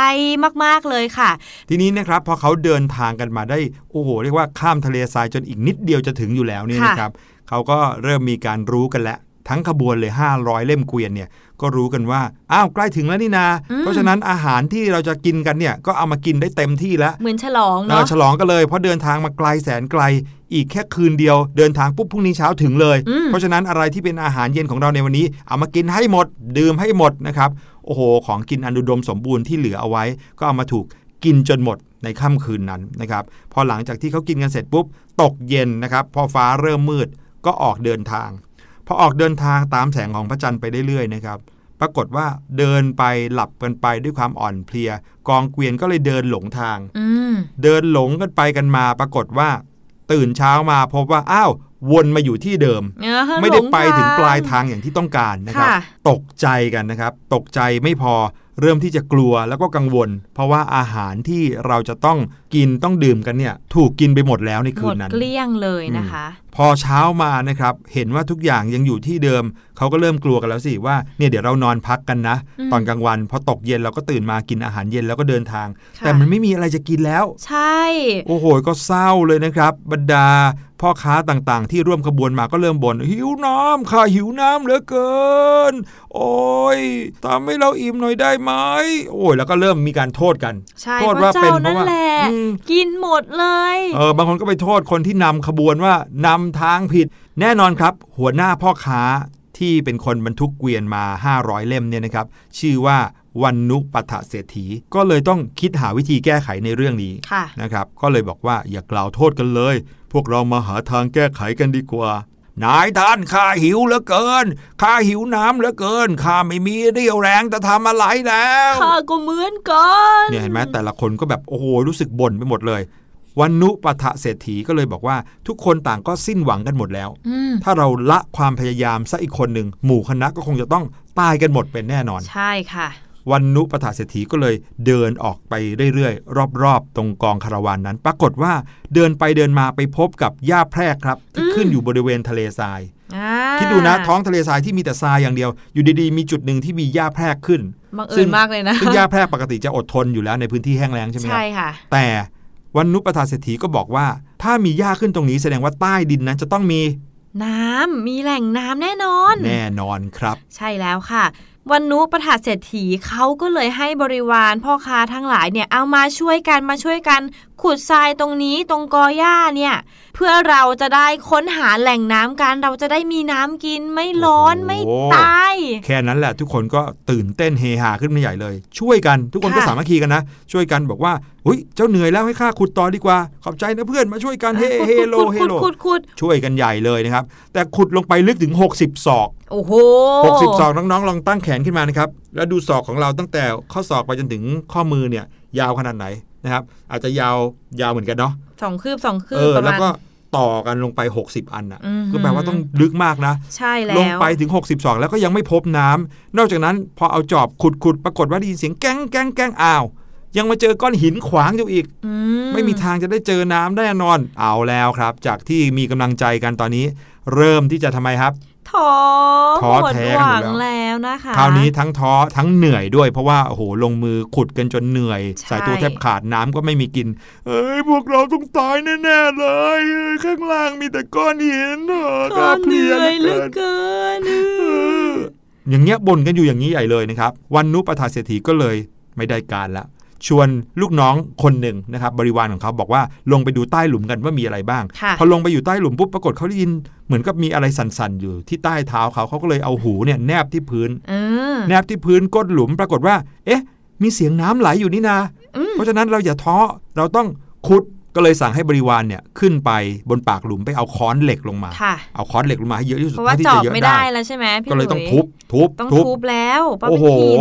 มากๆเลยค่ะ ทีนี้นะครับพอเขาเดินทางกันมาได้โอ้โหเรียกว่าข้ามทะเลทรายจนอีกนิดเดียวจะถึงอยู่แล้วเนี่ยค่ะนะครับเขาก็เริ่มมีการรู้กันแล้ว ทั้งขบวนเลย 500 เล่มเกวียนเนี่ยก็รู้กันว่าอ้าวใกล้ถึงแล้วนี่นา เพราะฉะนั้นอาหารที่เราจะกินกันเนี่ยก็เอามากินได้เต็มที่แล้วเหมือนฉลองเออเนาะฉลองกันเลยเพราะเดินทางมาไกลแสนไกล อีกแค่คืนเดียว เดินทางปุ๊บพรุ่งนี้เช้าถึงเลยอืมเพราะฉะนั้นอะไรที่เป็นอาหารเย็นของเราในวันนี้ เอามากินให้หมด ดื่มให้หมดนะครับโอ้โห ของกินอันอุดมสมบูรณ์ที่เหลือเอาไว้ ก็เอามาถูกกินจนหมดในค่ำคืนนั้นนะครับพอหลังจากที่เขากินกันเสร็จปุ๊บตกเย็นนะครับพอฟ้าเริ่มมืดก็ออกเดินทาง พอออกเดินทางตามแสงของพระจันทร์ไปเรื่อยๆนะครับปรากฏว่าเดินไปหลับกันไปด้วยความอ่อนเพลีย กองเกวียนก็เลยเดินหลงทางอืมเดินหลงกันไปกันมา ปรากฏว่า ตื่นเช้ามาพบว่าอ้าววนมาอยู่ที่เดิมเออไม่ได้หลไปถึงทปลายทางอย่างที่ต้องการนะครับค่ะตกใจกันนะครับ ตกใจไม่พอเริ่มที่จะกลัวแล้วก็กังวล เพราะว่าอาหารที่เราจะต้องกินต้องดื่มกันเนี่ย ถูกกินไปหมดแล้วในหคืมนดนั้นเกลี้ยงเลยนะคะ พอเช้ามานะครับ เห็นว่าทุกอย่างยังอยู่ที่เดิม เขาก็เริ่มกลัวกันแล้วสิว่าเนี่ยเดี๋ยวเรานอนพักกันนะอืมตอนกลางวันพอตกเย็นเราก็ตื่นมากินอาหารเย็นแล้วก็เดินทางค่ะแต่มันไม่มีอะไรจะกินแล้ว ใช่ โอ้โหก็เศร้าเลยนะครับ บรรดา พ่อค้าต่างๆ ที่ร่วมขบวนมาก็เริ่มบน่นหิวน้ำข้าหิวน้ำเหลือเกิน โอ้ยทำให้เราอิ่มหน่อยได้ไหมโอ้ยแล้วก็เริ่มมีการโทษกันใช่โทษเพว่าราะเป็นเจ้าเพนั่ราะนว่าแหละอืมกินหมดเลยเออบางคนก็ไปโทษคนที่นำขบวนว่านำทางผิด แน่นอนครับ หัวหน้าพ่อค้าที่เป็นคนบรรทุกเกวียนมา 500 เล่มเนี่ยนะครับ ชื่อว่า วันนุปทะเศรษฐี ก็เลยต้องคิดหาวิธีแก้ไขในเรื่องนี้ค่ะนะครับ ก็เลยบอกว่าอย่ากล่าวโทษกันเลย พวกเรามาหาทางแก้ไขกันดีกว่านายท่านข้าหิวเหลือเกินข้าหิวน้ำเหลือเกินข้าไม่มีเรี่ยวแรงจะทำอะไรแล้วข้าก็เหมือนกันเนี่ยเห็นไหมแต่ละคนก็แบบโอ้โหรู้สึกบ่นไปหมดเลยวันนุปทะเศรษฐีก็เลยบอกว่าทุกคนต่างก็สิ้นหวังกันหมดแล้วอืมถ้าเราละความพยายามซะอีกคนหนึ่งหมู่คณะก็คงจะต้องตายกันหมดเป็นแน่นอน ใช่ค่ะ วันนุปถาเศรษฐีก็เลยเดินออกไปเรื่อยๆ รอบๆ ตรงกองคาราวานนั้น ปรากฏว่าเดินไปเดินมาไปพบกับหญ้าแพรกครับ ที่ขึ้นอยู่บริเวณทะเลทรายอ่าคิดดูนะท้องทะเลทรายที่มีแต่ทรายอย่างเดียว อยู่ดีๆ มีจุดหนึ่งที่มีหญ้าแพรกขึ้นบังเอิซึ่ญงมากเลยนะซึ่งหญ้าแพรกปกติจะอดทนอยู่แล้วในพื้นที่แห้งแล้งใช่ไหมครัใช่บค่ะ แต่วันนุปถาเศรษฐีก็บอกว่า ถ้ามีหญ้าขึ้นตรงนี้แสดงว่าใต้ดินนั้นจะต้องมีน้ำมีแหล่งน้ำแน่นอน แน่นอนครับ ใช่แล้วค่ะ วันนุประถาเศรษฐีเขาก็เลยให้บริวารพ่อค้าทั้งหลายเนี่ยเอามาช่วยกันมาช่วยกัน ขุดทรายตรงนี้ตรงกอหญ้าเนี่ย เพื่อเราจะได้ค้นหาแหล่งน้ำกัน เราจะได้มีน้ำกินไม่ร้อนโอ้โหไม่ตายแค่นั้นแหละทุกคนก็ตื่นเต้นเฮฮาขึ้นมาใหญ่เลย ช่วยกันทุกคนก็ค่ะสามัคคีกันนะ ช่วยกันบอกว่าเฮ้ยเจ้าเหนื่อยแล้วให้ข้าขุดต่อดีกว่า ขอบใจนะเพื่อนมาช่วยกันเฮเฮโลขุดเฮขุดโลขุดขุดช่วยกันใหญ่เลยนะครับ แต่ขุดลงไปลึกถึง 60 ศอกโอ้โห60ศอกน้องๆ ลองตั้งแขนขึ้นมานะครับ แล้วดูศอกของเราตั้งแต่ข้อศอกไปจนถึงข้อมือเนี่ย ยาวขนาดไหน นะครับ อาจจะยาวยาวเหมือนกันเนาะสองคืบสองคืเอบอประแล้วมาณก็ต่อกันลงไป 60 อันอะอือหือก็แปลว่าต้องลึกมากนะ ใช่แล้วลงไปถึง 62 แล้วก็ยังไม่พบน้ำนอกจากนั้นพอเอาจอบขุดขุดปรากฏว่าได้ยินเสียงแก้งแก้งแก้งอ้าวยังมาเจอก้อนหินขวางอยู่อีกอืไม่มีทางจะได้เจอน้ำแน่นอน เอาแล้วครับ จากที่มีกำลังใจกันตอนนี้ เริ่มที่จะทำไมครับ ท้อท้อหมดแท้หกันหมวัดงแล้วแล้วนะคะคราวนี้ทั้งท้อทั้งเหนื่อยด้วยเพราะว่าโอ้โหลงมือขุดกันจนเหนื่อยใช่สายตัวแทบขาดน้ำก็ไม่มีกิน เอ้ยพวกเราต้องตายแน่ๆเลยเอ้ยข้างล่างมีแต่ก้อนหินเออก็น่าเพเหลียนื่อยเหเหลืลืออเกินเกินอย่างเงี้ยบ่นกันอยู่อย่างนี้ใหญ่เลยนะครับ วันนุปทาเศรษฐีก็เลยไม่ได้การละ ชวนลูกน้องคนหนึ่งนะครับบริวารของเขาบอกว่าลงไปดูใต้หลุมกันว่ามีอะไรบ้างค่ะพอลงไปอยู่ใต้หลุมปุ๊บปรากฏเขาได้ยินเหมือนกับมีอะไรสั่นๆอยู่ที่ใต้เท้าเขาเขาก็เลยเอาหูเนี่ยแนบที่พื้นเออแนบที่พื้นก้นหลุมปรากฏว่า เอ๊ะ มีเสียงน้ำไหลอยู่นี่นาอืมเพราะฉะนั้นเราอย่าท้อเราต้องขุดก็เลยสั่งให้บริวารเนี่ยขึ้นไปบนปากหลุมไปเอาค้อนเหล็กลงมาค่ะเอาค้อนเหล็กลงมาให้เยอะที่สุดเพราะว่าท่ที่เจาะจะเยอะไม่ได้ได้แล้วใช่ไหมพี่ก็เลยหต้องทุบทุบต้องทุบทุบแล้วเพราะโอ้เป็นโหหิน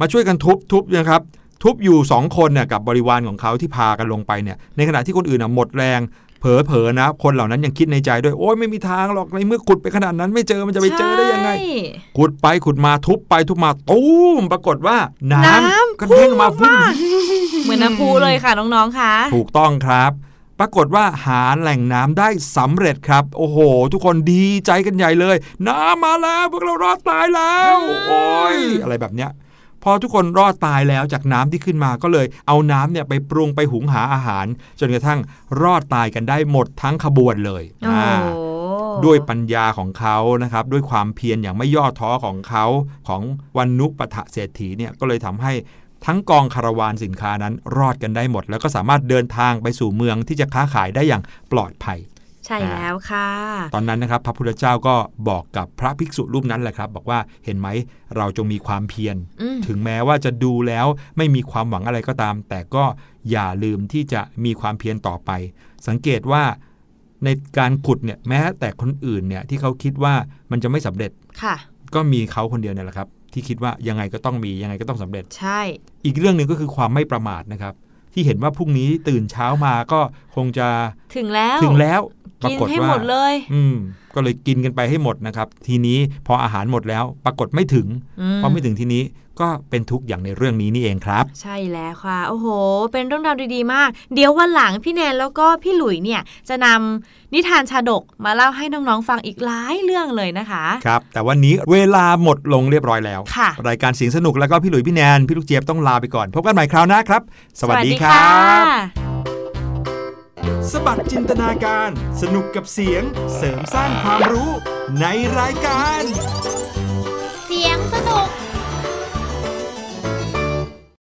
มาช่วยกันทุบทุบนะครับ ทุบอยู่สองคนเนี่ยกับบริวารของเขาที่พากันลงไปเนี่ยในขณะที่คนอื่นอะหมดแรง เผลอๆนะ คนเหล่านั้นยังคิดในใจด้วย โอ้ยไม่มีทางหรอกในเมื่อขุดไปขนาดนั้นไม่เจอมันจะไปเจอได้ยังไงใช่ขุดไปขุดมาทุบไปทุบมาตูมปรากฏว่า น้น้ำำกระเด้งออกมาพุ่ฟุ้งงมากเหมือนน้ำพุเลยค่ะน้องๆค่ะถูกต้องครับปรากฏว่าหาแหล่งน้ำได้สำเร็จครับ โอ้โห ทุกคนดีใจกันใหญ่เลย น้ำมาแล้วพวกเรารอดตายแล้ว โอ้ยอะไรแบบเนี้ย พอทุกคนรอดตายแล้วจากน้ำที่ขึ้นมาก็เลยเอาน้ำเนี่ยไปปรุงไปหุงหาอาหาร จนกระทั่งรอดตายกันได้หมดทั้งขบวนเลยโอ้อ่าโหด้วยปัญญาของเขานะครับ ด้วยความเพียรอย่างไม่ย่อท้อของเขาของวันนุปทะเศรษฐีเนี่ยก็เลยทำให้ทั้งกองคาราวานสินค้านั้นรอดกันได้หมด แล้วก็สามารถเดินทางไปสู่เมืองที่จะค้าขายได้อย่างปลอดภัย ใช่แล้วค่ะ ตอนนั้นนะครับพระพุทธเจ้าก็บอกกับพระภิกษุรูปนั้นแหละครับ บอกว่าเห็นไหมเราจงมีความเพียรอืมถึงแม้ว่าจะดูแล้วไม่มีความหวังอะไรก็ตาม แต่ก็อย่าลืมที่จะมีความเพียรต่อไป สังเกตว่าในการขุดเนี่ยแม้แต่คนอื่นเนี่ยที่เขาคิดว่ามันจะไม่สำเร็จค่ะ ก็มีเขาคนเดียวเนี่ยแหละครับ ที่คิดว่ายังไงก็ต้องมียังไงก็ต้องสำเร็จใช่ อีกเรื่องหนึ่งก็คือความไม่ประมาทนะครับ ที่เห็นว่าพรุ่งนี้ตื่นเช้ามาก็คงจะถึงแล้วถึงแล้วปรากินกฏให้ว่าหมดเลย อืม ก็เลยกินกันไปให้หมดนะครับ ทีนี้พออาหารหมดแล้ว ปรากฏไม่ถึงอืมพอไม่ถึงทีนี้ ก็เป็นทุกข์อย่างในเรื่องนี้นี่เองครับ ใช่แล้วค่ะ โอ้โห เป็นเรื่องราวดีๆ มาก เดี๋ยววันหลังพี่แนนแล้วก็พี่หลุยเนี่ยจะนำนิทานชาดกมาเล่าให้น้องๆฟังอีกหลายเรื่องเลยนะคะ ครับ แต่วันนี้เวลาหมดลงเรียบร้อยแล้วค่ะรายการเสียงสนุกแล้วก็พี่หลุยพี่แนนพี่ลูกเจี๊ยบต้องลาไปก่อน พบกันใหม่คราวหน้าครับ สวัสดีครับสบัดจินตนาการ สนุกกับเสียงเสริมสร้างความรู้ในรายการ